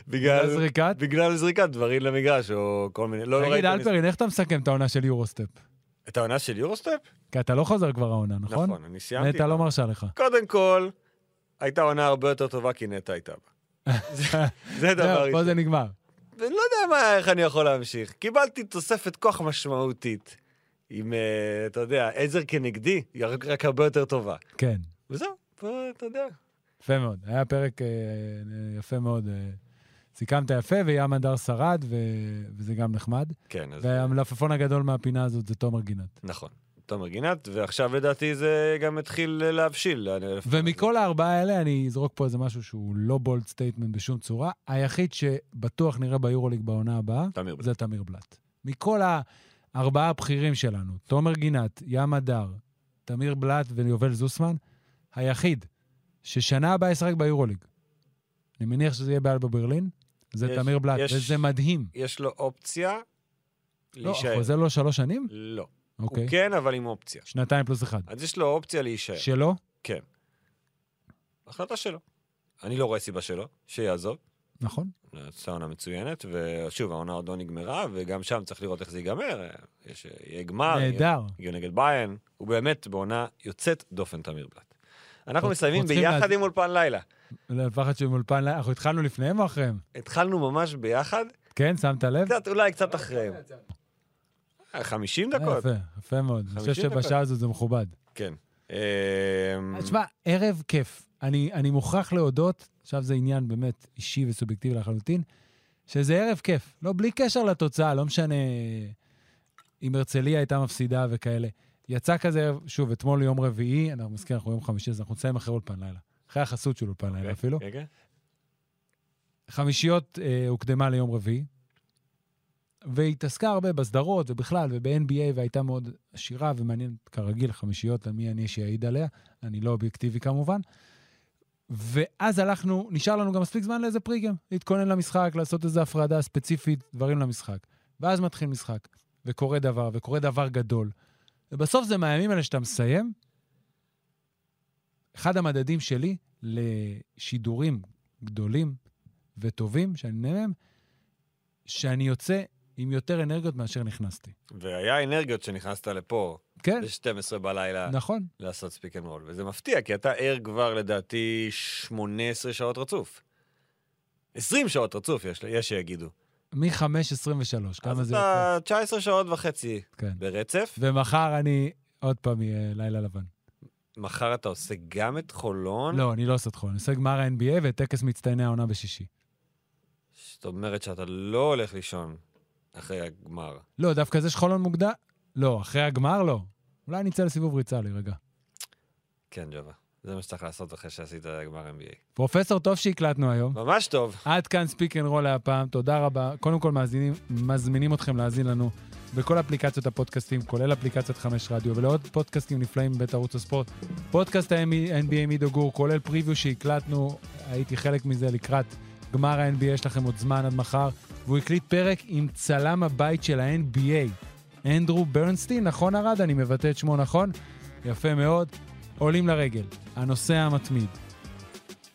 בגלל... זריקת? בגלל זריקת דברים למגרש, או כל מיני... לא תגיד, ראיתי את אלפרין, איך אתה מסכם את העונה של יורוסטפ? את העונה של יורוסטפ? כי אתה לא חוזר כבר העונה, נכון? נכון, אני סיימתי. נטע לא מרשה לך. קודם כל, הייתה עונה הרבה יותר טובה כי נטע הייתה בה. זה- דבר זהו, פה ראשון. זה נגמר. ואני לא יודע איך אני יכול להמשיך. קיבלתי תוספת כוח משמעותית. עם, אה, אתה יודע, עזר כנגדי, היא רק, הרבה יותר טובה. כן, וזהו, פה, אתה יודע. יפה מאוד. היה פרק אה, יפה מאוד. אה, סיכמת יפה, וים מדר שרד, ו- וזה גם נחמד. כן, אז... והמלפפון הגדול מהפינה הזאת זה תומר גינת. נכון. תומר גינת, ועכשיו לדעתי זה גם התחיל להבשיל. ומכל הארבעה האלה, אני אזרוק פה איזה משהו שהוא לא bold statement בשום צורה. היחיד שבטוח נראה ביורוליג בעונה הבאה, תמיר. זה תמיר בלאט. מכל הארבעה הבכירים שלנו, תומר גינת, ים הדר, תמיר בלאט ויובל זוסמן, היחיד ששנה הבאה ישחק ביורוליג. אני מניח שזה יהיה באלבה ברלין, זה יש- תמיר בלאט, יש- וזה מדהים. יש לו אופציה לא, להישאר. חוזה לו שלוש שנים? לא. אוקיי. הוא כן, אבל עם אופציה. שנתיים פלוס אחד. אז יש לו אופציה להישאר. שלו? כן. החלטה שלו. אני לא רואה סיבה שלו, שיעזוב. נכון. עשה עונה מצוינת, ושוב, העונה עוד לא נגמרה, וגם שם צריך לראות איך זה ייגמר. יש, יהיה גמר, נהדר. יגיעו נגד ביין. הוא באמת בעונה יוצאת דופן, תמיר בלאט. אנחנו מסיימים ביחד עם אולפן לילה. לפחד שהם אולפן, אנחנו התחלנו לפניהם או אחריהם? התחלנו ממש ביחד, כן, שמת לב? קצת, אולי קצת אחריהם. אה, 50 אה, דקות. יפה, יפה מאוד. אני חושב 50 דקות. שבשעה הזו זה מכובד. כן. תשמע, ערב כיף. אני, אני מוכרח להודות, עכשיו זה עניין באמת אישי וסובייקטיבי לחלוטין, שזה ערב כיף. לא, בלי קשר לתוצאה, לא משנה אם הרצליה הייתה מפסידה וכאלה. יצא כזה ערב, שוב, אתמול יום רביעי, אנחנו מזכיר, אנחנו יום חמישי, אז אנחנו נסיים אחרי אולפן לילה. אחרי החסות של אולפן לילה אפילו. כן, כן. חמישיות אה, הוקדמה ליום רביעי, והתעסקה הרבה בסדרות ובכלל וב-NBA, והייתה מאוד עשירה ומעניינת, כרגיל, חמישיות, מי אני שיעיד עליה, אני לא אובייקטיבי כמובן. ואז הלכנו, נשאר לנו גם מספיק זמן לאיזה פריגם, להתכונן למשחק, לעשות איזו הפרדה ספציפית, דברים למשחק. ואז מתחיל משחק, וקורה דבר, וקורה דבר גדול. ובסוף זה מהימים האלה שאתה מסיים, אחד המדדים שלי לשידורים גדולים וטובים שאני נהנה מהם, שאני יוצא עם יותר אנרגיות מאשר נכנסתי. והיה אנרגיות שנכנסת לפה כן, ב-12 בלילה נכון. לעשות Speak and Roll, וזה מפתיע, כי אתה ער כבר לדעתי 18 שעות רצוף. 20 שעות רצוף יש, יש שיגידו. מ-5.23, כמה אז זה אתה יוצא? 19 שעות וחצי כן. ברצף. ומחר אני עוד פעם יהיה לילה לבן. מחר אתה עושה גם את חולון. לא, אני לא עושה את חולון, אני עושה גמר ה-NBA וטקס מצטייני העונה בשישי. זאת אומרת שאתה לא הולך לישון אחרי הגמר. לא, דווקא זה שחולון מוקדם? לא, אחרי הגמר לא. אולי אני אצא לסיבוב ריצה להירגע. כן, ג'ובה. זה מה שצריך לעשות אחרי שעשית גמר NBA. פרופסור, טוב שהקלטנו היום. ממש טוב. עד כאן Speak and Roll להפעם, תודה רבה. קודם כל מאזינים, מזמינים אתכם להאזין לנו בכל אפליקציות הפודקאסטים, כולל אפליקציית חמש רדיו, ולעוד פודקאסטים נפלאים בבית ערוץ הספורט. פודקאסט ה-NBA מידו גור, כולל preview שהקלטנו, הייתי חלק מזה לקראת גמר ה-NBA, יש לכם עוד זמן עד מחר, והוא הקליט פרק עם צלם הבית של ה-NBA, אנדרו ברנסטין, נכון ארד? אני מבטא את שמו נכון? יפה מאוד. עולים לרגל, הנושא המתמיד.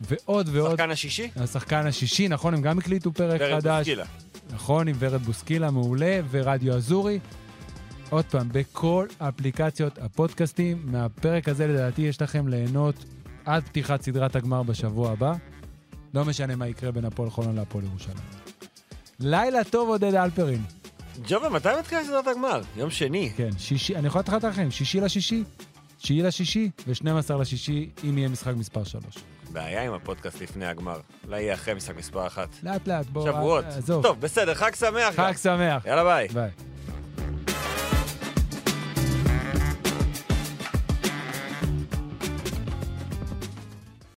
ועוד ועוד. שחקן השישי? השחקן השישי, נכון, הם גם הקליטו פרק ורד חדש. בוסקילה. נכון, עם ורד בוסקילה, מעולה, ורדיו אזורי. עוד פעם, בכל אפליקציות הפודקאסטים, מהפרק הזה לדעתי יש לכם ליהנות עד פתיחת סדרת הגמר בשבוע הבא. לא משנה מה יקרה בין הפועל חולון להפועל ירושלים. לילה טוב, עודד אלפרין. ג'ובה, מתי מתחילה סדרת הגמר? יום שני. כן, שישי, אני יכול את התאריכים, שישי לשישי, תשיעי לשישי ו-12 לשישי, אם יהיה משחק מספר 3. בעיה עם הפודקאסט לפני הגמר. אולי יהיה אחרי משחק מספר אחת. לאט לאט, בוא... שבועות. טוב, בסדר, חג שמח. חג שמח. יאללה ביי. ביי.